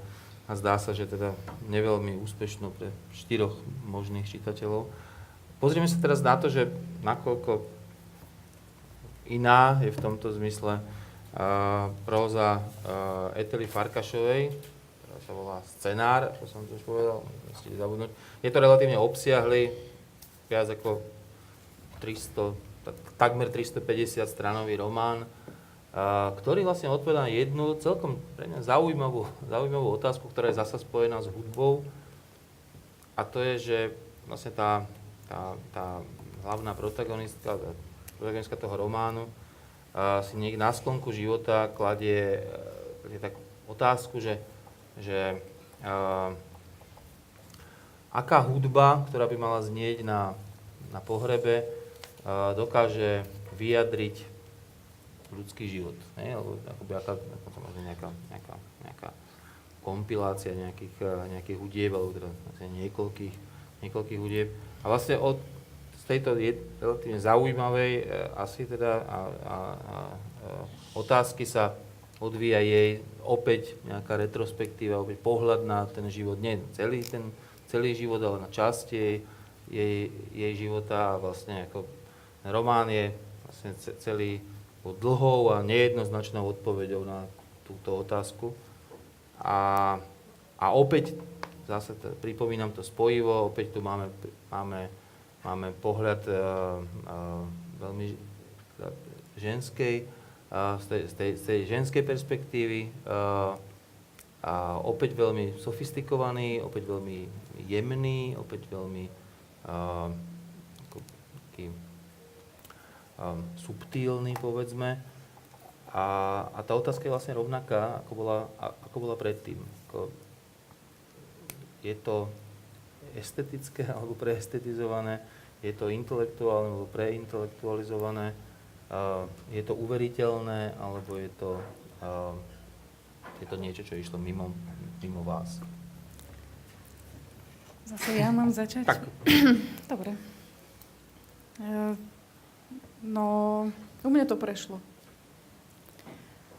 a zdá sa, že teda neveľmi úspešnú pre štyroch možných čitateľov. Pozrieme sa teraz na to, že nakoľko iná je v tomto zmysle uh, próza uh, Etely Farkašovej, ktorá sa volá Scenár, ako som to už povedal, musíte zabudnúť. Je to relatívne obsiahly, viac ako 300, tak, takmer 350 stranový román, ktorý vlastne odpovedá na jednu celkom pre mňa zaujímavú, zaujímavú otázku, ktorá je zasa spojená s hudbou. A to je, že vlastne tá, tá, tá hlavná protagonistka, protagonistka toho románu si niekde na sklonku života kladie, e, kladie tak otázku, že, že a, aká hudba, ktorá by mala znieť na, na pohrebe, a, dokáže vyjadriť ľudský život. Ne? Alebo akoby aká, ako nejaká, nejaká, nejaká kompilácia nejakých, eh, nejakých hudieb, alebo teda vlastne niekoľkých, niekoľkých hudieb. A vlastne od z tejto je, relatívne zaujímavej e, asi teda a, a, a, a otázky sa odvíja jej opäť nejaká retrospektíva, opäť pohľad na ten život, nie celý ten celý život, ale na časti jej, jej, jej života a vlastne ako román je vlastne ce- celý dlhou a nejednoznačnou odpoveďou na túto otázku. A, a opäť, zase t- pripomínam to spojivo, opäť tu máme, máme, máme pohľad uh, uh, veľmi teda ženskej, uh, z, tej, z, tej, z tej ženskej perspektívy. Uh, a opäť veľmi sofistikovaný, opäť veľmi jemný, opäť veľmi uh, taký, subtílny, povedzme. A, a tá otázka je vlastne rovnaká, ako bola, ako bola predtým. Ako, je to estetické alebo preestetizované, je to intelektuálne alebo preintelektualizované, uh, je to uveriteľné alebo je to, uh, je to niečo, čo išlo mimo, mimo vás.
Zase ja mám začať?
Tak.
Dobre. No, u mňa to prešlo.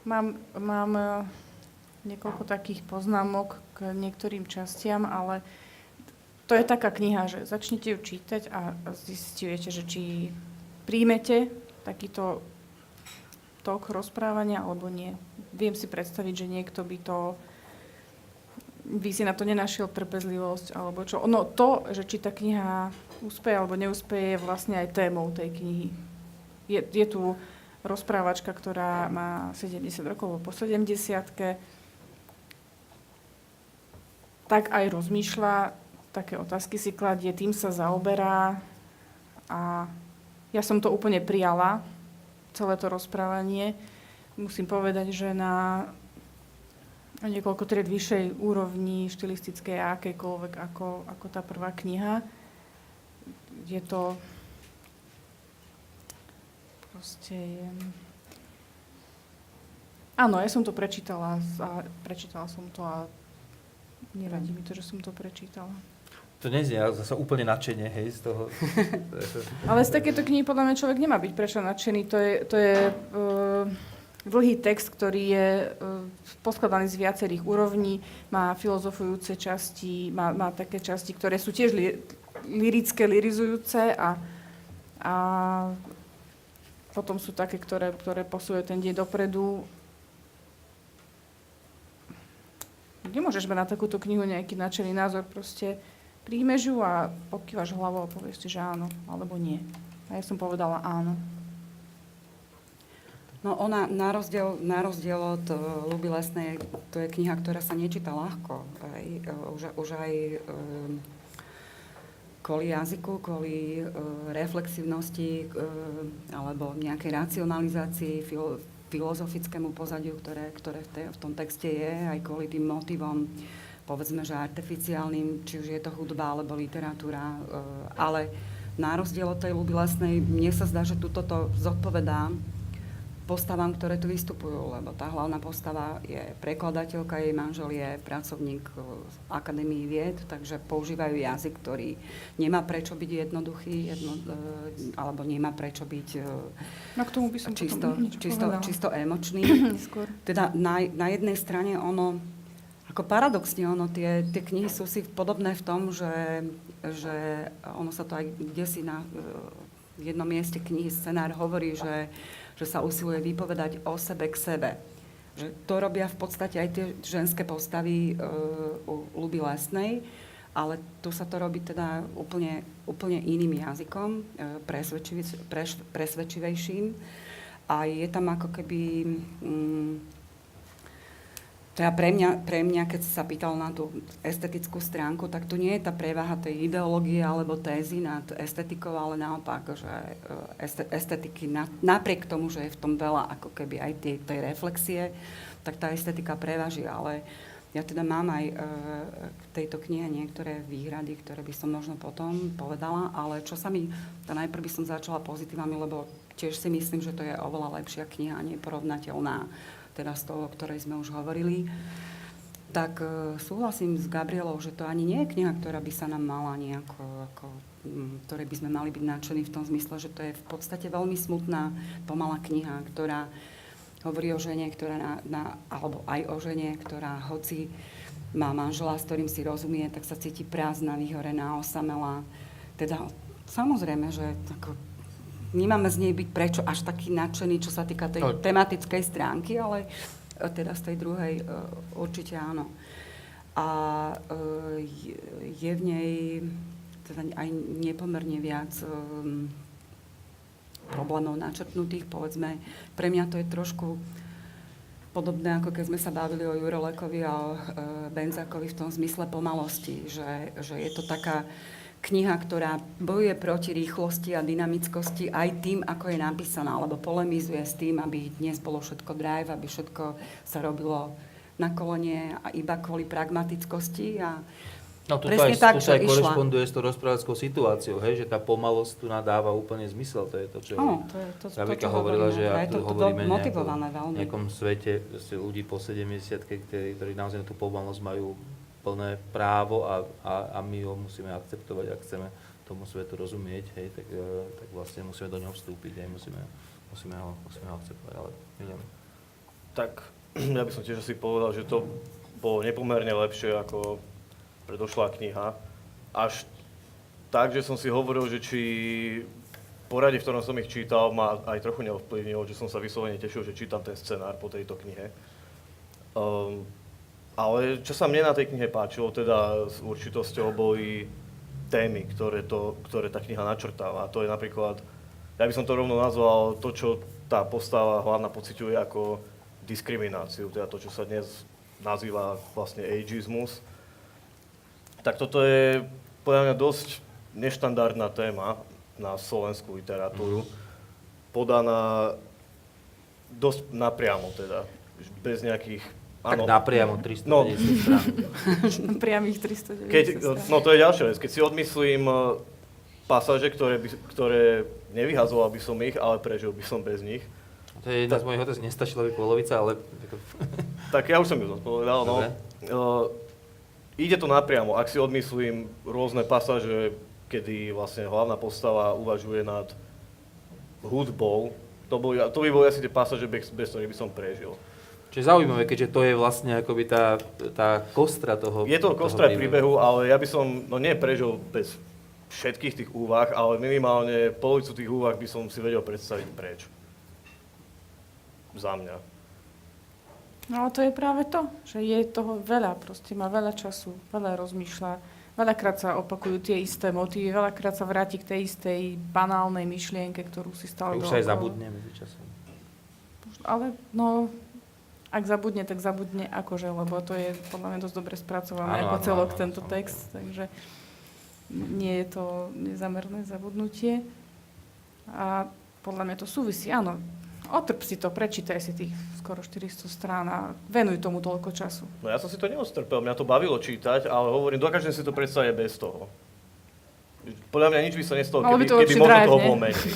Mám, mám e, niekoľko takých poznámok k niektorým častiam, ale to je taká kniha, že začnete ju čítať a zistíte, že či príjmete takýto tok rozprávania alebo nie. Viem si predstaviť, že niekto by to by si na to nenašiel trpezlivosť, alebo čo. No to, že či tá kniha úspeje alebo neúspeje, je vlastne aj témou tej knihy. Je, je tu rozprávačka, ktorá má 70 rokov, po 70 tak aj rozmýšľa, také otázky si kladie, tým sa zaoberá a ja som to úplne prijala, celé to rozprávanie. Musím povedať, že na niekoľko tried vyššej úrovni štilistickej a akejkoľvek ako, ako tá prvá kniha. Je to proste... Je... Áno, ja som to prečítala a prečítala som to a nevadí mi to, že som to prečítala.
To neznie zase úplne nadšenie, hej, z toho.
Ale z takéto knihy podľa mňa človek nemá byť prečo nadšený. To je, to je uh, dlhý text, ktorý je uh, poskladaný z viacerých úrovní, má filozofujúce časti, má, má také časti, ktoré sú tiež li, lirické, lirizujúce a, a potom sú také, ktoré, ktoré posúvajú ten deň dopredu. Nemôžeš mať na takúto knihu nejaký nadšený názor, proste príjmeš ju a pokývaš hlavou a povieš si, že áno, alebo nie. A ja som povedala áno.
No ona, na rozdiel, na rozdiel od uh, Luby Lesnej, to je kniha, ktorá sa nečíta ľahko. Aj, uh, už, už aj um, kvôli jazyku, kvôli uh, reflexivnosti uh, alebo nejakej racionalizácii, filo, filozofickému pozadiu, ktoré, ktoré v, te, v tom texte je, aj kvôli tým motivom povedzme, že artificiálnym, či už je to hudba alebo literatúra, e, ale na rozdiel od tej ľuby lesnej, mne sa zdá, že tuto to zodpovedá postavám, ktoré tu vystupujú, lebo tá hlavná postava je prekladateľka, jej manžel je pracovník z Akadémii vied, takže používajú jazyk, ktorý nemá prečo byť jednoduchý, jedno, e, alebo nemá prečo byť
no, k tomu by som
čisto, čisto, čisto emočný. teda na, na jednej strane ono ako paradoxne, ono, tie, tie knihy sú si podobné v tom, že, že ono sa to aj kde si na v jednom mieste knihy scenár hovorí, že, že sa usiluje vypovedať o sebe k sebe. Že to robia v podstate aj tie ženské postavy uh, u Luby Lesnej, ale tu sa to robí teda úplne, úplne iným jazykom, uh, presvedčivejším. A je tam ako keby... Um, teda pre mňa, pre mňa, keď si sa pýtal na tú estetickú stránku, tak tu nie je tá prevaha tej ideológie alebo tézy nad estetikou, ale naopak, že e, estetiky napriek tomu, že je v tom veľa ako keby aj tej, tej reflexie, tak tá estetika prevaží, ale ja teda mám aj e, k tejto knihe niektoré výhrady, ktoré by som možno potom povedala, ale čo sa mi, tá najprv by som začala pozitívami, lebo tiež si myslím, že to je oveľa lepšia kniha, neporovnateľná teda z toho, o ktorej sme už hovorili, tak e, súhlasím s Gabrielou, že to ani nie je kniha, ktorá by sa nám mala nejako, ako, ktorej by sme mali byť nadšení v tom zmysle, že to je v podstate veľmi smutná, pomalá kniha, ktorá hovorí o žene, ktorá na, na, alebo aj o žene, ktorá hoci má manžela, s ktorým si rozumie, tak sa cíti prázdna, vyhorená, osamelá. Teda samozrejme, že ako, nemáme z nej byť prečo až taký nadšený, čo sa týka tej tematickej stránky, ale e, teda z tej druhej e, určite áno. A e, je v nej teda aj nepomerne viac problémov načrtnutých, povedzme. Pre mňa to je trošku podobné, ako keď sme sa bavili o Jurolekovi a o Benzákovi v tom zmysle pomalosti, že, že je to taká kniha, ktorá bojuje proti rýchlosti a dynamickosti aj tým, ako je napísaná, alebo polemizuje s tým, aby dnes bolo všetko drive, aby všetko sa robilo na kolenie a iba kvôli pragmatickosti a
No tu aj, tak, tu aj korešponduje s tou rozprávackou situáciou, hej, že tá pomalosť tu nadáva úplne zmysel. To je to, čo
oh, to je to, to,
čo hovorila, že ak
tu
hovoríme
motivované
nejakom, nejakom svete ľudí po 70 ktorí, ktorí naozaj tú pomalosť majú plné právo a, a, a my ho musíme akceptovať, ak chceme tomu svetu rozumieť, hej, tak, e, tak vlastne musíme do neho vstúpiť, hej, musíme, musíme, ho, musíme ho akceptovať, ale idem.
Tak ja by som tiež asi povedal, že to bolo nepomerne lepšie ako predošlá kniha. Až tak, že som si hovoril, že či poradie, v ktorom som ich čítal, ma aj trochu neovplyvnilo, že som sa vyslovene tešil, že čítam ten scenár po tejto knihe. Um, ale čo sa mne na tej knihe páčilo, teda s určitosťou boli témy, ktoré, to, ktoré tá kniha načrtáva. A to je napríklad, ja by som to rovno nazval to, čo tá postava hlavná pociťuje ako diskrimináciu, teda to, čo sa dnes nazýva vlastne ageizmus. Tak toto je podľa mňa dosť neštandardná téma na slovenskú literatúru, podaná dosť napriamo teda, bez nejakých
tak ano. napriamo 350 no. strán.
Priamých 390
keď, No to je ďalšia vec. Keď si odmyslím e, pasáže, ktoré, by, ktoré nevyhazoval by som ich, ale prežil by som bez nich.
To je jedna z mojich otázok, nestačila by polovica, ale...
tak ja už som ju zodpovedal, no. Uh, ide to napriamo. Ak si odmyslím rôzne pasáže, kedy vlastne hlavná postava uvažuje nad hudbou, to, boli, to by boli asi tie pasáže, bez, bez ktorých by som prežil.
Čiže zaujímavé, keďže to je vlastne akoby tá, tá kostra toho
Je to kostra príbehu, ale ja by som, no nie prežil bez všetkých tých úvah, ale minimálne polovicu tých úvah by som si vedel predstaviť preč. Za mňa.
No ale to je práve to, že je toho veľa, proste má veľa času, veľa rozmýšľa, veľakrát sa opakujú tie isté motívy, veľakrát sa vráti k tej istej banálnej myšlienke, ktorú si stále
Už sa aj zabudne medzi časom.
Ale no, ak zabudne, tak zabudne akože, lebo to je podľa mňa dosť dobre spracované
Áno,
ako celok
áno,
tento
áno.
text, takže nie je to nezamerné zabudnutie. A podľa mňa to súvisí, áno. Otrp si to, prečítaj si tých skoro 400 strán a venuj tomu toľko času.
No ja som si to neostrpel, mňa to bavilo čítať, ale hovorím, dokážem si to predstaviť bez toho. Podľa mňa nič by sa nestalo,
by
keby,
to
keby možno toho
nie?
bol menej.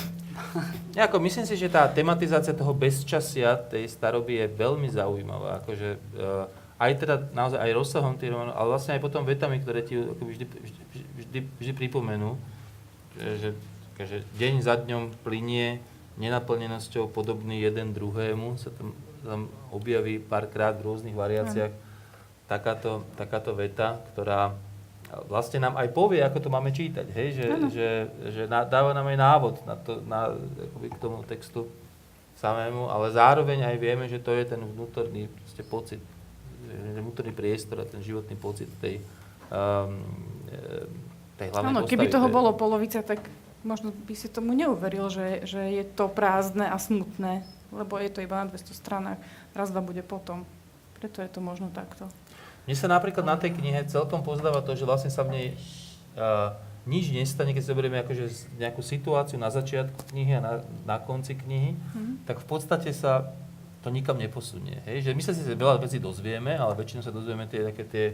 Nejako, myslím si, že tá tematizácia toho bezčasia tej staroby je veľmi zaujímavá. Akože, uh, aj teda naozaj aj rozsahom tých románov, ale vlastne aj potom vetami, ktoré ti akoby vždy, vždy, vždy, vždy pripomenú, že, že, deň za dňom plinie nenaplnenosťou podobný jeden druhému, sa tam, tam objaví párkrát v rôznych variáciách takáto, takáto veta, ktorá vlastne nám aj povie, ako to máme čítať, hej? že, že, že na, dáva nám aj návod na to, na, akoby k tomu textu samému, ale zároveň aj vieme, že to je ten vnútorný proste pocit, vnútorný priestor a ten životný pocit tej, um, tej hlavnej
Áno, keby toho
To je-
bolo polovica, tak možno by si tomu neuveril, že, že je to prázdne a smutné, lebo je to iba na 200 stranách. Raz, dva bude potom. Preto je to možno takto.
Mne sa napríklad na tej knihe celkom pozdáva to, že vlastne sa v nej uh, nič nestane, keď si zoberieme akože nejakú situáciu na začiatku knihy a na, na konci knihy,
Mhm.
tak v podstate sa to nikam neposunie. Hej? Že my sa si veľa vecí dozvieme, ale väčšinou sa dozvieme tie, také tie,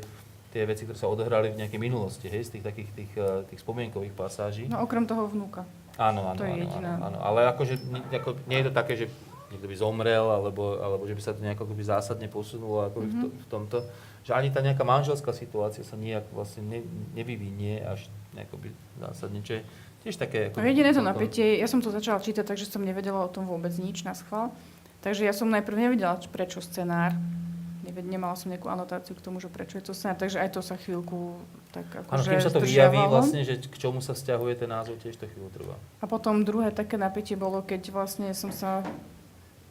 tie veci, ktoré sa odohrali v nejakej minulosti, hej? z tých takých tých, uh, tých spomienkových pasáží.
No okrem toho vnúka.
Áno, áno,
To
áno, áno, áno. Ale akože ako, nie je to také, že niekto by zomrel, alebo, alebo že by sa to nejako zásadne posunulo ako mm-hmm. v, to, v tomto. Že ani tá nejaká manželská situácia sa nijak vlastne ne, nevyvinie až nejakoby zásadne. Čo je tiež také...
No jediné to napätie, ja som to začala čítať, takže som nevedela o tom vôbec nič na schvál. Takže ja som najprv nevedela, prečo scenár. Nemala som nejakú anotáciu k tomu, že prečo je to scenár. Takže aj to sa chvíľku tak
Áno,
akože
kým sa to vyjaví vlastne, že k čomu sa vzťahuje ten názov, tiež to chvíľu trvá.
A potom druhé také napätie bolo, keď vlastne som sa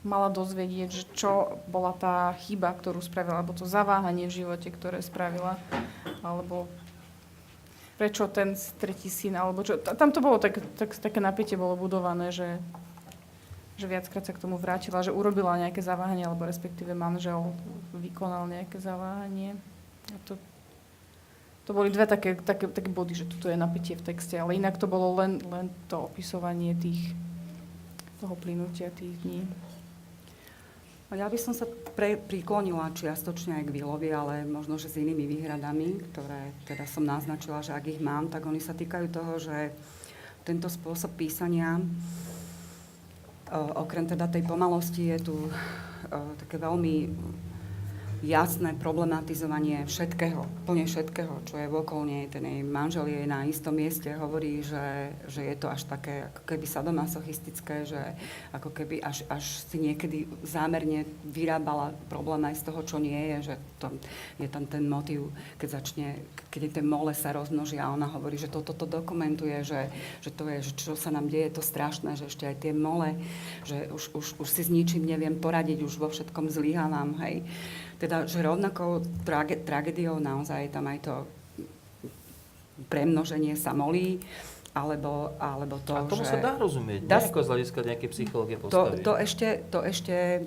mala dozvedieť, že čo bola tá chyba, ktorú spravila, alebo to zaváhanie v živote, ktoré spravila, alebo prečo ten tretí syn, alebo čo. ta- Tam to bolo tak, tak, také napätie bolo budované, že, že viackrát sa k tomu vrátila, že urobila nejaké zaváhanie, alebo respektíve manžel vykonal nejaké zaváhanie. A to, to boli dve také, také, také body, že tuto je napätie v texte, ale inak to bolo len, len to opisovanie tých, toho plynutia tých dní.
No Ja by som sa pre, priklonila čiastočne aj k Vilovi, ale možno, že s inými výhradami, ktoré teda som naznačila, že ak ich mám, tak oni sa týkajú toho, že tento spôsob písania, o, okrem teda tej pomalosti, je tu o, také veľmi jasné problematizovanie všetkého, plne všetkého, čo je okolo nej. Ten jej manžel je na istom mieste, hovorí, že, že je to až také ako keby sadomasochistické, že ako keby až, až si niekedy zámerne vyrábala problém aj z toho, čo nie je, že to, je tam ten motív, keď začne, keď ten mole sa rozmnoží a ona hovorí, že toto to dokumentuje, že, že to je, že čo sa nám deje, to strašné, že ešte aj tie mole, že už, už, už si s ničím neviem poradiť, už vo všetkom zlyhávam, hej. Teda, že rovnakou trage, tragédiou naozaj je tam aj to premnoženie sa molí, alebo, alebo to,
A tomu
že...
sa dá rozumieť,
Dá
dá
s-
ako z hľadiska nejakej psychológie
To,
postavy.
to ešte, to ešte e,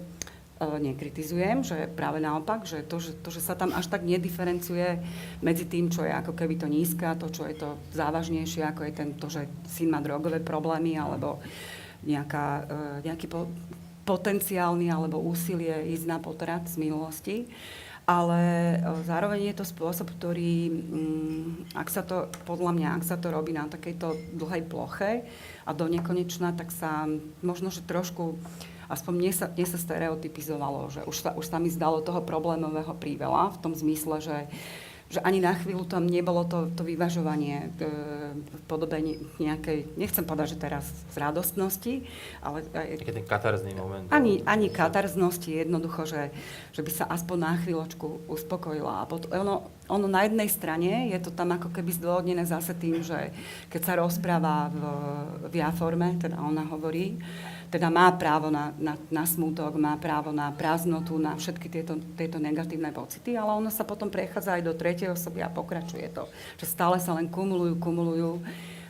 nekritizujem, že práve naopak, že to, že to, že sa tam až tak nediferencuje medzi tým, čo je ako keby to nízke a to, čo je to závažnejšie, ako je ten, to, že syn má drogové problémy, alebo nejaká, e, nejaký po, potenciálny alebo úsilie ísť na potrat z minulosti. Ale e, zároveň je to spôsob, ktorý, mm, ak sa to, podľa mňa, ak sa to robí na takejto dlhej ploche a do nekonečna, tak sa možno, že trošku, aspoň mne sa, mne sa stereotypizovalo, že už sa, už sa mi zdalo toho problémového príveľa, v tom zmysle, že že ani na chvíľu tam nebolo to, to vyvažovanie e, v podobe nejakej, nechcem povedať, že teraz z radostnosti, ale...
Taký ten katarzný moment.
Ani, ani katarznosti, jednoducho, že, že by sa aspoň na chvíľočku uspokojila. A potom, ono, ono na jednej strane je to tam ako keby zdôvodnené zase tým, že keď sa rozpráva v, v ja forme, teda ona hovorí, teda má právo na, na, na smútok, má právo na prázdnotu, na všetky tieto, tieto negatívne pocity, ale ono sa potom prechádza aj do tretej osoby a pokračuje to. Že stále sa len kumulujú, kumulujú.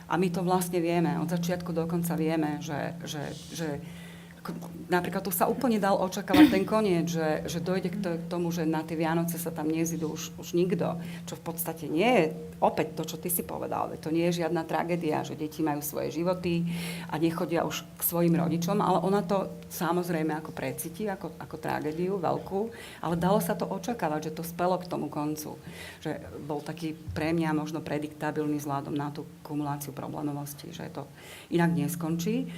A my to vlastne vieme, od začiatku do konca vieme, že, že, že napríklad tu sa úplne dal očakávať ten koniec, že, že dojde k tomu, že na tie Vianoce sa tam nezidú už, už nikto, čo v podstate nie je opäť to, čo ty si povedal, to nie je žiadna tragédia, že deti majú svoje životy a nechodia už k svojim rodičom, ale ona to samozrejme ako precíti, ako, ako tragédiu veľkú, ale dalo sa to očakávať, že to spelo k tomu koncu. Že bol taký pre mňa možno prediktabilný vzhľadom na tú kumuláciu problémovosti, že to inak neskončí.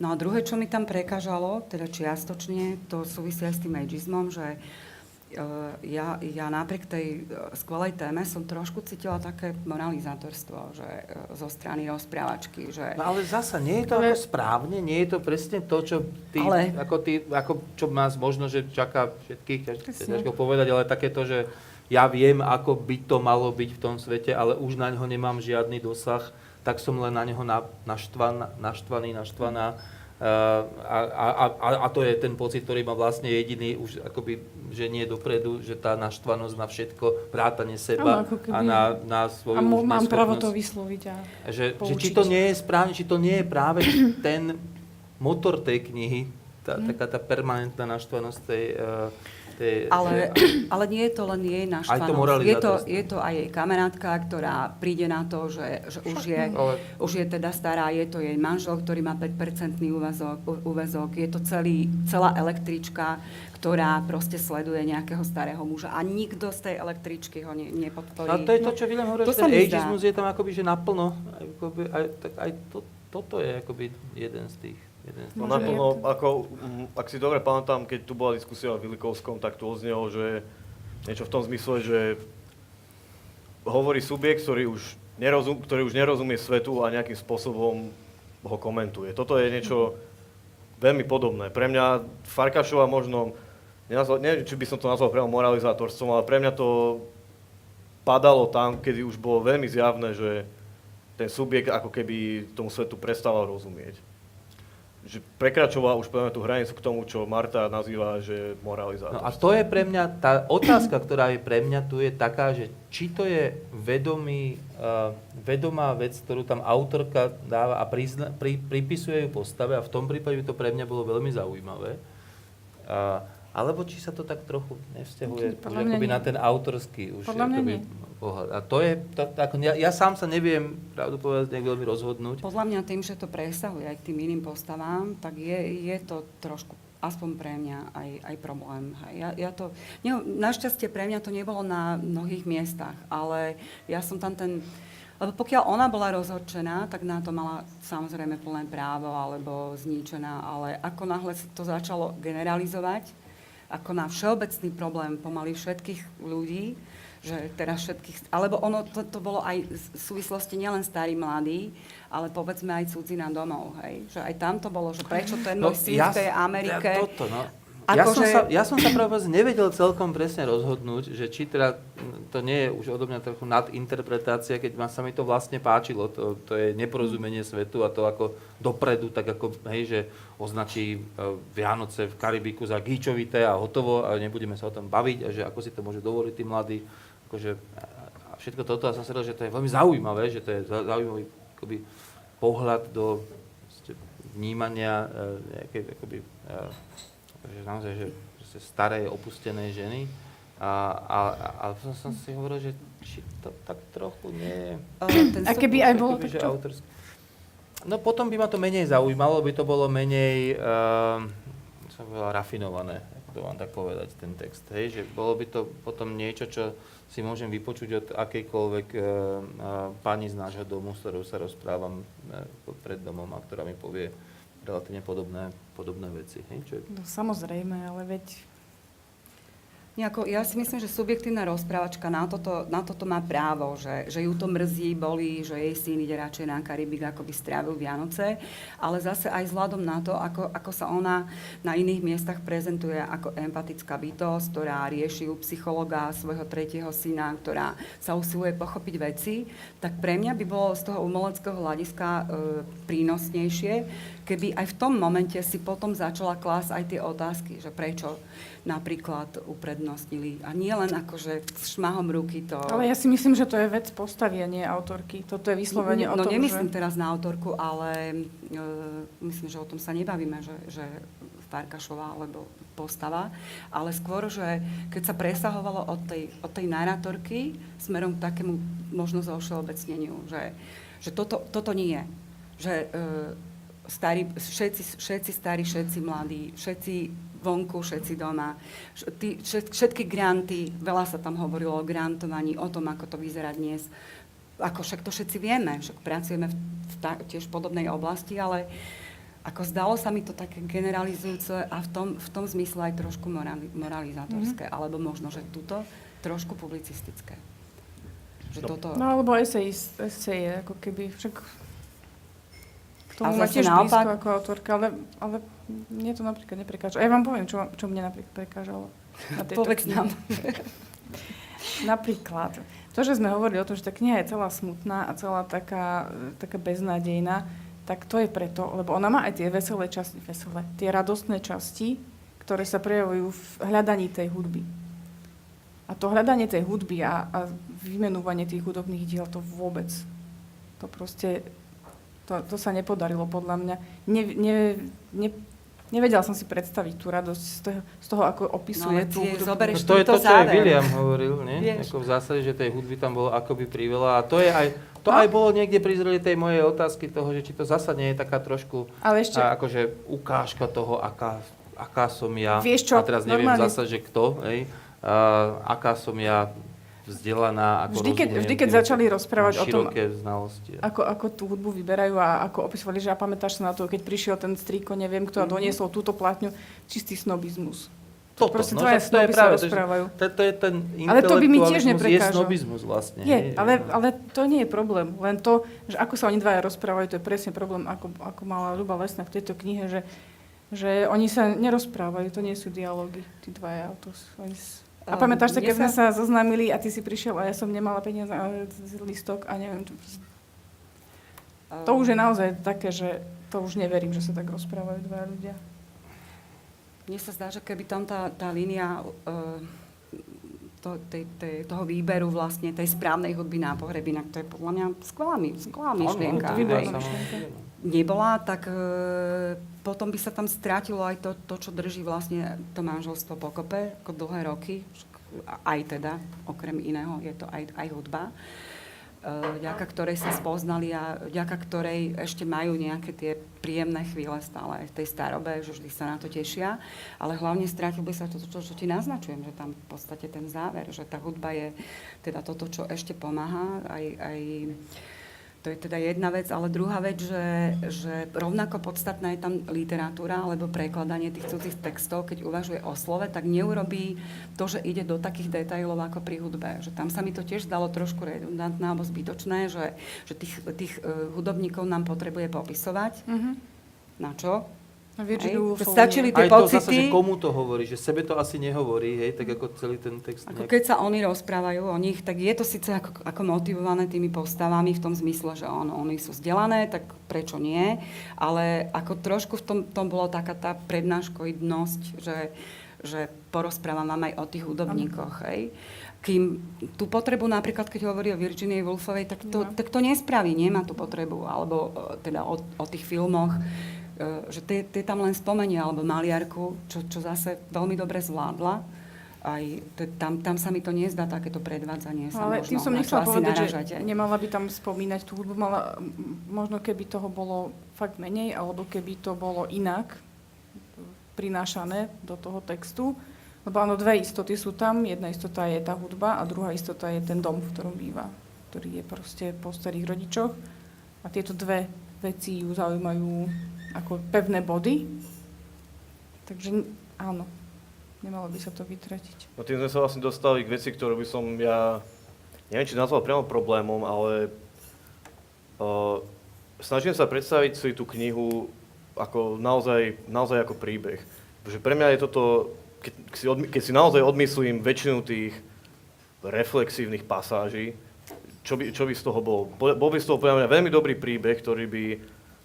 No a druhé, čo mi tam prekážalo, teda čiastočne, to súvisí aj s tým ageizmom, že eh, ja, ja napriek tej eh, skvelej téme som trošku cítila také moralizátorstvo, že eh, zo strany rozprávačky, že...
No ale zasa, nie je to ako správne, nie je to presne to, čo ty, ale... ako ty, ako čo nás možno, že čaká všetkých, ťažko povedať, ale také to, že ja viem, ako by to malo byť v tom svete, ale už na ňo nemám žiadny dosah, tak som len na neho naštvan, naštvaný, naštvaná. Uh, a, a, a, a to je ten pocit, ktorý má vlastne jediný, už akoby, že nie dopredu, že tá naštvanosť na všetko, vrátanie seba ano, a na, na svoju A
mám právo to vysloviť a
že, že či to nie je správne, či to nie je práve ten motor tej knihy, tá, hmm. taká tá permanentná naštvanosť tej, uh,
tej, ale, ale nie je to len jej naštvanosť. Je to, je to aj jej kamarátka, ktorá príde na to, že, že už, je, ale... už je teda stará, je to jej manžel, ktorý má 5-percentný úvezok, úvezok, je to celý, celá električka, ktorá proste sleduje nejakého starého muža a nikto z tej električky ho ne, nepodporí.
A to je to, čo Willem hovoril, že ten ageismus je tam akoby, že naplno. Akoby, aj, tak aj to, toto je akoby jeden z tých
No naplno, ako, mm, ak si dobre pamätám, keď tu bola diskusia o Vilikovskom, tak tu oznelo, že niečo v tom zmysle, že hovorí subjekt, ktorý už, nerozum, ktorý už nerozumie svetu a nejakým spôsobom ho komentuje. Toto je niečo veľmi podobné. Pre mňa Farkašova možno, nenazval, neviem, či by som to nazval priamo moralizátorstvom, ale pre mňa to padalo tam, kedy už bolo veľmi zjavné, že ten subjekt ako keby tomu svetu prestával rozumieť že prekračoval už povedzme tú hranicu k tomu, čo Marta nazýva, že moralizátor.
No a to je pre mňa, tá otázka, ktorá je pre mňa tu je taká, že či to je vedomý, uh, vedomá vec, ktorú tam autorka dáva a prizna, pri, pripisuje ju postave a v tom prípade by to pre mňa bolo veľmi zaujímavé. Uh, alebo či sa to tak trochu nevzťahuje už akoby na ten autorský už
Podľa akoby,
pohľad. A to je, to, ako, ja, ja sám sa neviem, pravdu povedať, nejak veľmi rozhodnúť.
Podľa mňa tým, že to presahuje aj k tým iným postavám, tak je, je to trošku aspoň pre mňa aj, aj problém. Ja, ja to, ne, našťastie pre mňa to nebolo na mnohých miestach, ale ja som tam ten... Lebo pokiaľ ona bola rozhorčená, tak na to mala samozrejme plné právo alebo zničená, ale ako náhle to začalo generalizovať, ako na všeobecný problém pomaly všetkých ľudí, že teraz všetkých, alebo ono to, to bolo aj v súvislosti nielen starý, mladý, ale povedzme aj cudzina domov, hej? Že aj tam to bolo, že prečo ten no, môj syn ja, v tej Amerike...
Ja, toto, no. Ja, som že... sa, ja som sa práve nevedel celkom presne rozhodnúť, že či teda to nie je už odo mňa trochu nadinterpretácia, keď ma sa mi to vlastne páčilo, to, to je neporozumenie svetu a to ako dopredu, tak ako, hej, že označí e, Vianoce v Karibiku za gíčovité a hotovo a nebudeme sa o tom baviť a že ako si to môže dovoliť tí mladí. Akože, a všetko toto, a som si že to je veľmi zaujímavé, že to je zaujímavý akoby, pohľad do vnímania e, nejakej, akoby, e, že naozaj, že staré, opustené ženy. A, a, a som, som si hovoril, že či to tak trochu nie je...
A keby aj bolo
že autorské. No potom by ma to menej zaujímalo, by to bolo menej, uh, som povedal, rafinované, ako to mám tak povedať, ten text. Hej, že bolo by to potom niečo, čo si môžem vypočuť od akejkoľvek uh, pani z nášho domu, s ktorou sa rozprávam uh, pred domom a ktorá mi povie, relatívne podobné, podobné veci. Hej? Čo je...
No samozrejme, ale veď
Nejako, ja si myslím, že subjektívna rozprávačka na toto, na toto má právo, že, že ju to mrzí, bolí, že jej syn ide radšej na Karibik, ako by strávil Vianoce, ale zase aj vzhľadom na to, ako, ako sa ona na iných miestach prezentuje ako empatická bytosť, ktorá rieši u psychologa svojho tretieho syna, ktorá sa usiluje pochopiť veci, tak pre mňa by bolo z toho umeleckého hľadiska e, prínosnejšie, keby aj v tom momente si potom začala klásť aj tie otázky, že prečo napríklad uprednostnili. A nie len akože šmahom ruky to...
Ale ja si myslím, že to je vec postavia, nie autorky. Toto je vyslovene
no,
o
no,
tom,
nemyslím
že...
teraz na autorku, ale e, myslím, že o tom sa nebavíme, že, že Farkašová alebo postava, ale skôr, že keď sa presahovalo od tej, od tej narratorky smerom k takému možno všeobecneniu, že, že toto, toto nie je. Že e, starí, všetci, všetci starí, všetci mladí, všetci vonku, všetci doma. Tí, všetky granty, veľa sa tam hovorilo o grantovaní, o tom, ako to vyzerá dnes. Ako však to všetci vieme, však pracujeme v, v ta, tiež v podobnej oblasti, ale ako zdalo sa mi to také generalizujúce a v tom, v tom zmysle aj trošku morali, moralizátorské, mm-hmm. alebo možno, že túto trošku publicistické.
Že no. toto... no alebo esej, esej, ako keby však tomu má tiež naopak... blízko ako autorka, ale, ale mne to napríklad neprekáža. A ja vám poviem, čo, čo mne napríklad prekážalo.
Na Povedz nám.
napríklad, to, že sme hovorili o tom, že tá kniha je celá smutná a celá taká, taká beznádejná, tak to je preto, lebo ona má aj tie veselé časti, veselé, tie radostné časti, ktoré sa prejavujú v hľadaní tej hudby. A to hľadanie tej hudby a, a vymenúvanie tých hudobných diel, to vôbec, to proste to, to sa nepodarilo podľa mňa. Ne, ne, ne, nevedela som si predstaviť tú radosť z toho, z toho ako opisuje no, tú hudbu.
No, to je to, čo aj William hovoril, nie? Ako v zásade, že tej hudby tam bolo akoby priveľa. A to je aj, to no. aj bolo niekde pri tej mojej otázky toho, že či to zasa nie je taká trošku Ale ešte... a, akože ukážka toho, aká, aká som ja.
Vieš čo?
A teraz neviem Normálne... zasa, že kto, hej, a, aká som ja vzdelaná, ako
vždy, keď, vždy, keď začali rozprávať o tom,
znalosti.
Ako, ako tú hudbu vyberajú a ako opisovali, že a pamätáš sa na to, keď prišiel ten strýko, neviem kto, a mhm. doniesol túto platňu, čistý snobizmus.
Toto, Proste no, to je práve, rozprávajú. To, to je ten
ale to by mi tiež
je snobizmus vlastne.
Je, ale, ale to nie je problém. Len to, že ako sa oni dvaja rozprávajú, to je presne problém, ako, ako mala Ľuba Lesná v tejto knihe, že, že oni sa nerozprávajú, to nie sú dialógy, tí dvaja. To, oni a pamätáš sa, keď sme sa zoznámili a ty si prišiel a ja som nemala peniaze a listok a neviem. Čo... To už je naozaj také, že to už neverím, že sa tak rozprávajú dva ľudia.
Mne sa zdá, že keby tam tá, tá línia uh, to, tej, tej, toho výberu vlastne tej správnej hudby na pohreb, inak to je podľa mňa skvelá, skvelá myšlienka. Nebola, tak uh, potom by sa tam strátilo aj to, to, čo drží vlastne to manželstvo pokope ako dlhé roky. Aj teda, okrem iného, je to aj, aj hudba vďaka ktorej sa spoznali a vďaka ktorej ešte majú nejaké tie príjemné chvíle stále aj v tej starobe, že vždy sa na to tešia. Ale hlavne strátil by sa to, čo, čo ti naznačujem, že tam v podstate ten záver, že tá hudba je teda toto, čo ešte pomáha aj, aj to je teda jedna vec, ale druhá vec, že, že rovnako podstatná je tam literatúra alebo prekladanie tých cudzích textov, keď uvažuje o slove, tak neurobí to, že ide do takých detajlov ako pri hudbe. Že tam sa mi to tiež zdalo trošku redundantné alebo zbytočné, že, že tých, tých uh, hudobníkov nám potrebuje popisovať. Mm-hmm. Na čo?
Virginia
Stačili tie aj pocity.
to zase, že komu to hovorí, že sebe to asi nehovorí, hej, tak ako celý ten text.
Ako nejak... keď sa oni rozprávajú o nich, tak je to síce ako, ako motivované tými postavami v tom zmysle, že on, oni sú vzdelané, tak prečo nie, ale ako trošku v tom, tom bolo taká tá prednáškoidnosť, že, že porozprávam vám aj o tých hudobníkoch, hej. Kým tú potrebu napríklad, keď hovorí o Virginie Woolfovej, tak to, no. tak to nespraví, nemá tú potrebu, alebo e, teda o, o tých filmoch, E, že tie tam len spomenie, alebo maliarku, čo, čo zase veľmi dobre zvládla. Aj to, tam, tam sa mi to nezdá takéto predvádzanie. Sa
Ale
možno,
tým som nechcela povedať, že nemala by tam spomínať tú hudbu, mala, možno keby toho bolo fakt menej, alebo keby to bolo inak prinášané do toho textu. Lebo áno, dve istoty sú tam. Jedna istota je tá hudba a druhá istota je ten dom, v ktorom býva, ktorý je proste po starých rodičoch. A tieto dve veci ju zaujímajú ako pevné body. Takže áno. Nemalo by sa to vytratiť.
No tým sme sa vlastne dostali k veci, ktorú by som ja, neviem, či nazval priamo problémom, ale uh, snažím sa predstaviť si tú knihu ako naozaj, naozaj ako príbeh. Pretože pre mňa je toto, keď si, odmy, keď si naozaj odmyslím väčšinu tých reflexívnych pasáží, čo by, čo by z toho bol? Bol by z toho pre mňa veľmi dobrý príbeh, ktorý by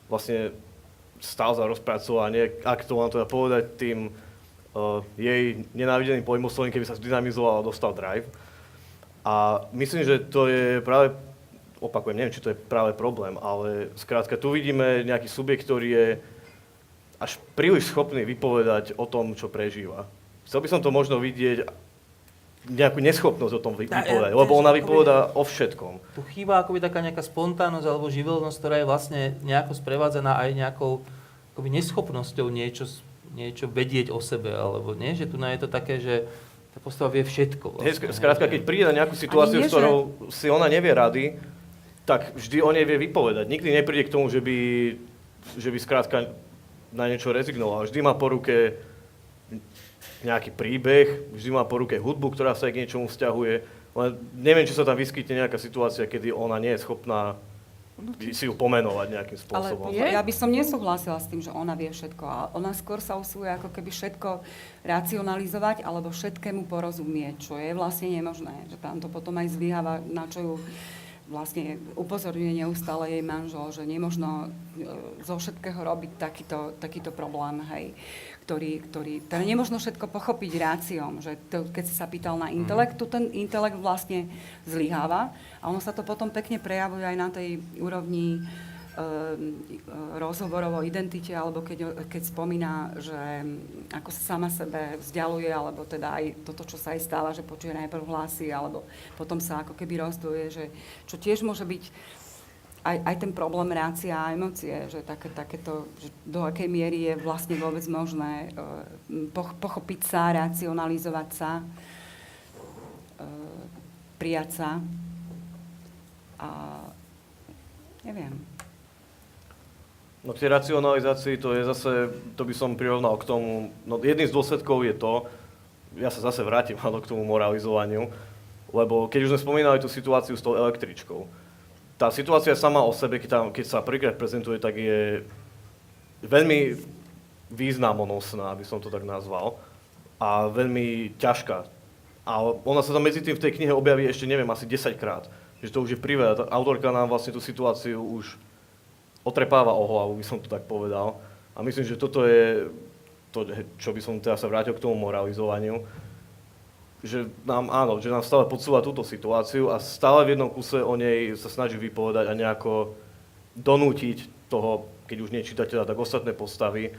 vlastne stál za rozpracovanie, ak to mám teda povedať tým uh, jej nenávideným pojmoslovím, keby sa zdynamizoval a dostal drive. A myslím, že to je práve, opakujem, neviem, či to je práve problém, ale skrátka tu vidíme nejaký subjekt, ktorý je až príliš schopný vypovedať o tom, čo prežíva. Chcel by som to možno vidieť nejakú neschopnosť o tom vypovedať, lebo ona vypovedá o všetkom.
Tu chýba akoby taká nejaká spontánnosť alebo živelnosť, ktorá je vlastne nejako sprevádzaná aj nejakou akoby neschopnosťou niečo, niečo vedieť o sebe, alebo nie, že tu je to také, že tá postava vie všetko. Vlastne,
skrátka, keď príde na nejakú situáciu, s ktorou si ona nevie rady, tak vždy o nej vie vypovedať. Nikdy nepríde k tomu, že by, že by skrátka na niečo rezignoval. Vždy má po ruke nejaký príbeh, vždy má po ruke hudbu, ktorá sa k niečomu vzťahuje. Len neviem, či sa tam vyskytne nejaká situácia, kedy ona nie je schopná si ju pomenovať nejakým spôsobom.
Ale ja by som nesúhlasila s tým, že ona vie všetko. A ona skôr sa usiluje ako keby všetko racionalizovať alebo všetkému porozumieť, čo je vlastne nemožné. Že tam to potom aj zlyháva, na čo ju vlastne upozorňuje neustále jej manžel, že nemožno e, zo všetkého robiť takýto, takýto problém, hej ktorý, ktorý teda nemožno všetko pochopiť ráciom, že to, keď si sa pýtal na intelekt, tu ten intelekt vlastne zlyháva a ono sa to potom pekne prejavuje aj na tej úrovni e, rozhovorov o identite, alebo keď, keď spomína, že ako sa sama sebe vzdialuje, alebo teda aj toto, čo sa aj stáva, že počuje najprv hlasy, alebo potom sa ako keby rozdvoje, že čo tiež môže byť aj, aj ten problém reácia a emócie, že také, takéto, že do akej miery je vlastne vôbec možné uh, pochopiť sa, racionalizovať sa, uh, prijať sa. A neviem.
No k racionalizácii to je zase, to by som prirovnal k tomu, no jedným z dôsledkov je to, ja sa zase vrátim k tomu moralizovaniu, lebo keď už sme spomínali tú situáciu s tou električkou, tá situácia sama o sebe, keď, tam, keď sa prvýkrát prezentuje, tak je veľmi významonosná, aby som to tak nazval, a veľmi ťažká. A ona sa tam medzi tým v tej knihe objaví ešte, neviem, asi 10 krát. Že to už je privé. Autorka nám vlastne tú situáciu už otrepáva o hlavu, by som to tak povedal. A myslím, že toto je to, čo by som teraz sa vrátil k tomu moralizovaniu že nám, áno, že nám stále podsúva túto situáciu a stále v jednom kuse o nej sa snaží vypovedať a nejako donútiť toho, keď už nie čitateľa, tak ostatné postavy,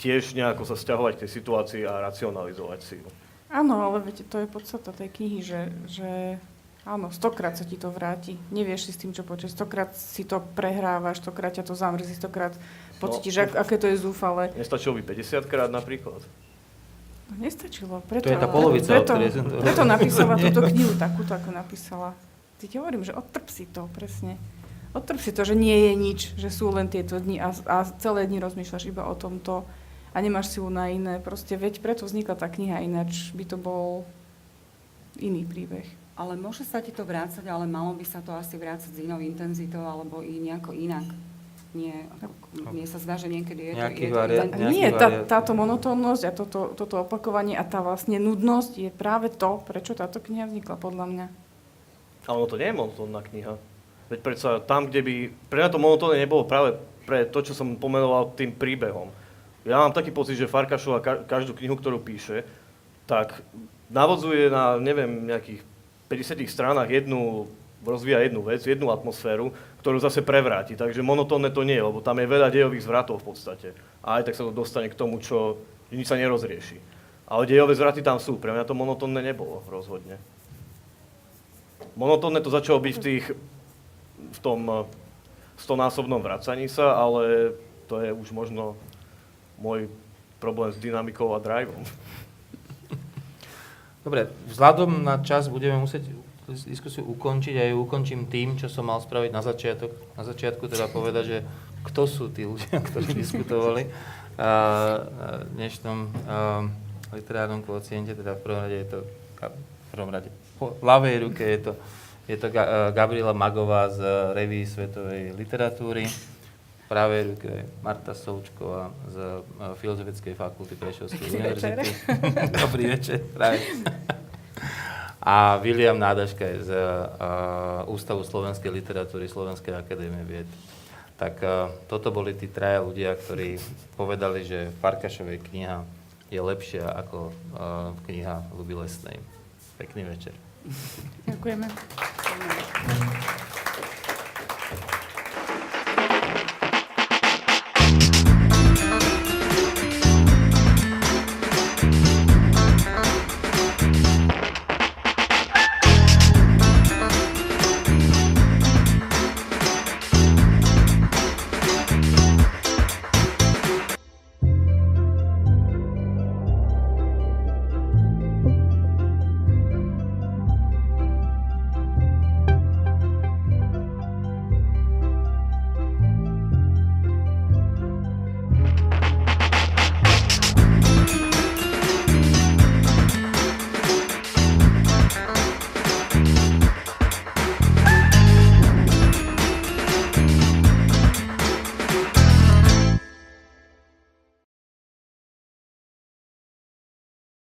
tiež nejako sa stiahovať k tej situácii a racionalizovať si ju.
Áno, ale viete, to je podstata tej knihy, že, že áno, stokrát sa ti to vráti. Nevieš si s tým, čo počuť. Stokrát si to prehrávaš, stokrát ťa to zamrzí, stokrát pocítiš, no, ak, aké to je zúfale.
Nestačilo by 50 krát napríklad?
Nestačilo. Preto,
to je tá polovica,
preto, preto napísala túto knihu takúto, ako napísala. Ty ti hovorím, že odtrp si to, presne. Odtrp si to, že nie je nič, že sú len tieto dni a, a celé dni rozmýšľaš iba o tomto a nemáš silu na iné. Proste veď preto vznikla tá kniha, ináč by to bol iný príbeh.
Ale môže sa ti to vrácať, ale malo by sa to asi vrácať s inou intenzitou alebo i nejako inak nie, ako, mne sa zdá, že niekedy je to... Je to
nie, tá, táto monotónnosť a toto, toto opakovanie a tá vlastne nudnosť je práve to, prečo táto kniha vznikla, podľa mňa.
Ale ono to nie je monotónna kniha. Veď predsa tam, kde by... Pre mňa to monotónne nebolo práve pre to, čo som pomenoval tým príbehom. Ja mám taký pocit, že Farkašova každú knihu, ktorú píše, tak navodzuje na, neviem, nejakých 50 stranách jednu, rozvíja jednu vec, jednu atmosféru, ktorú zase prevráti. Takže monotónne to nie je, lebo tam je veľa dejových zvratov v podstate. A aj tak sa to dostane k tomu, čo nič sa nerozrieši. Ale dejové zvraty tam sú. Pre mňa to monotónne nebolo rozhodne. Monotónne to začalo byť v tých, v tom stonásobnom vracaní sa, ale to je už možno môj problém s dynamikou a driveom.
Dobre, vzhľadom na čas budeme musieť diskusiu ukončiť a ju ukončím tým, čo som mal spraviť na začiatok. Na začiatku teda povedať, že kto sú tí ľudia, ktorí diskutovali v dnešnom literárnom kvociente, teda v prvom rade je to, v prvom rade po ľavej ruke je to, je to Ga- Gabriela Magová z Revy svetovej literatúry, v pravej ruke je Marta Součková z eh, Filozofickej fakulty Prešovskej
Dobrý večer.
univerzity. Dobrý večer. A William Nádaška z uh, Ústavu slovenskej literatúry Slovenskej akadémie vied. Tak uh, toto boli tí traja ľudia, ktorí povedali, že Farkašovej kniha je lepšia ako uh, kniha Luby Lesnej. Pekný večer.
Ďakujeme.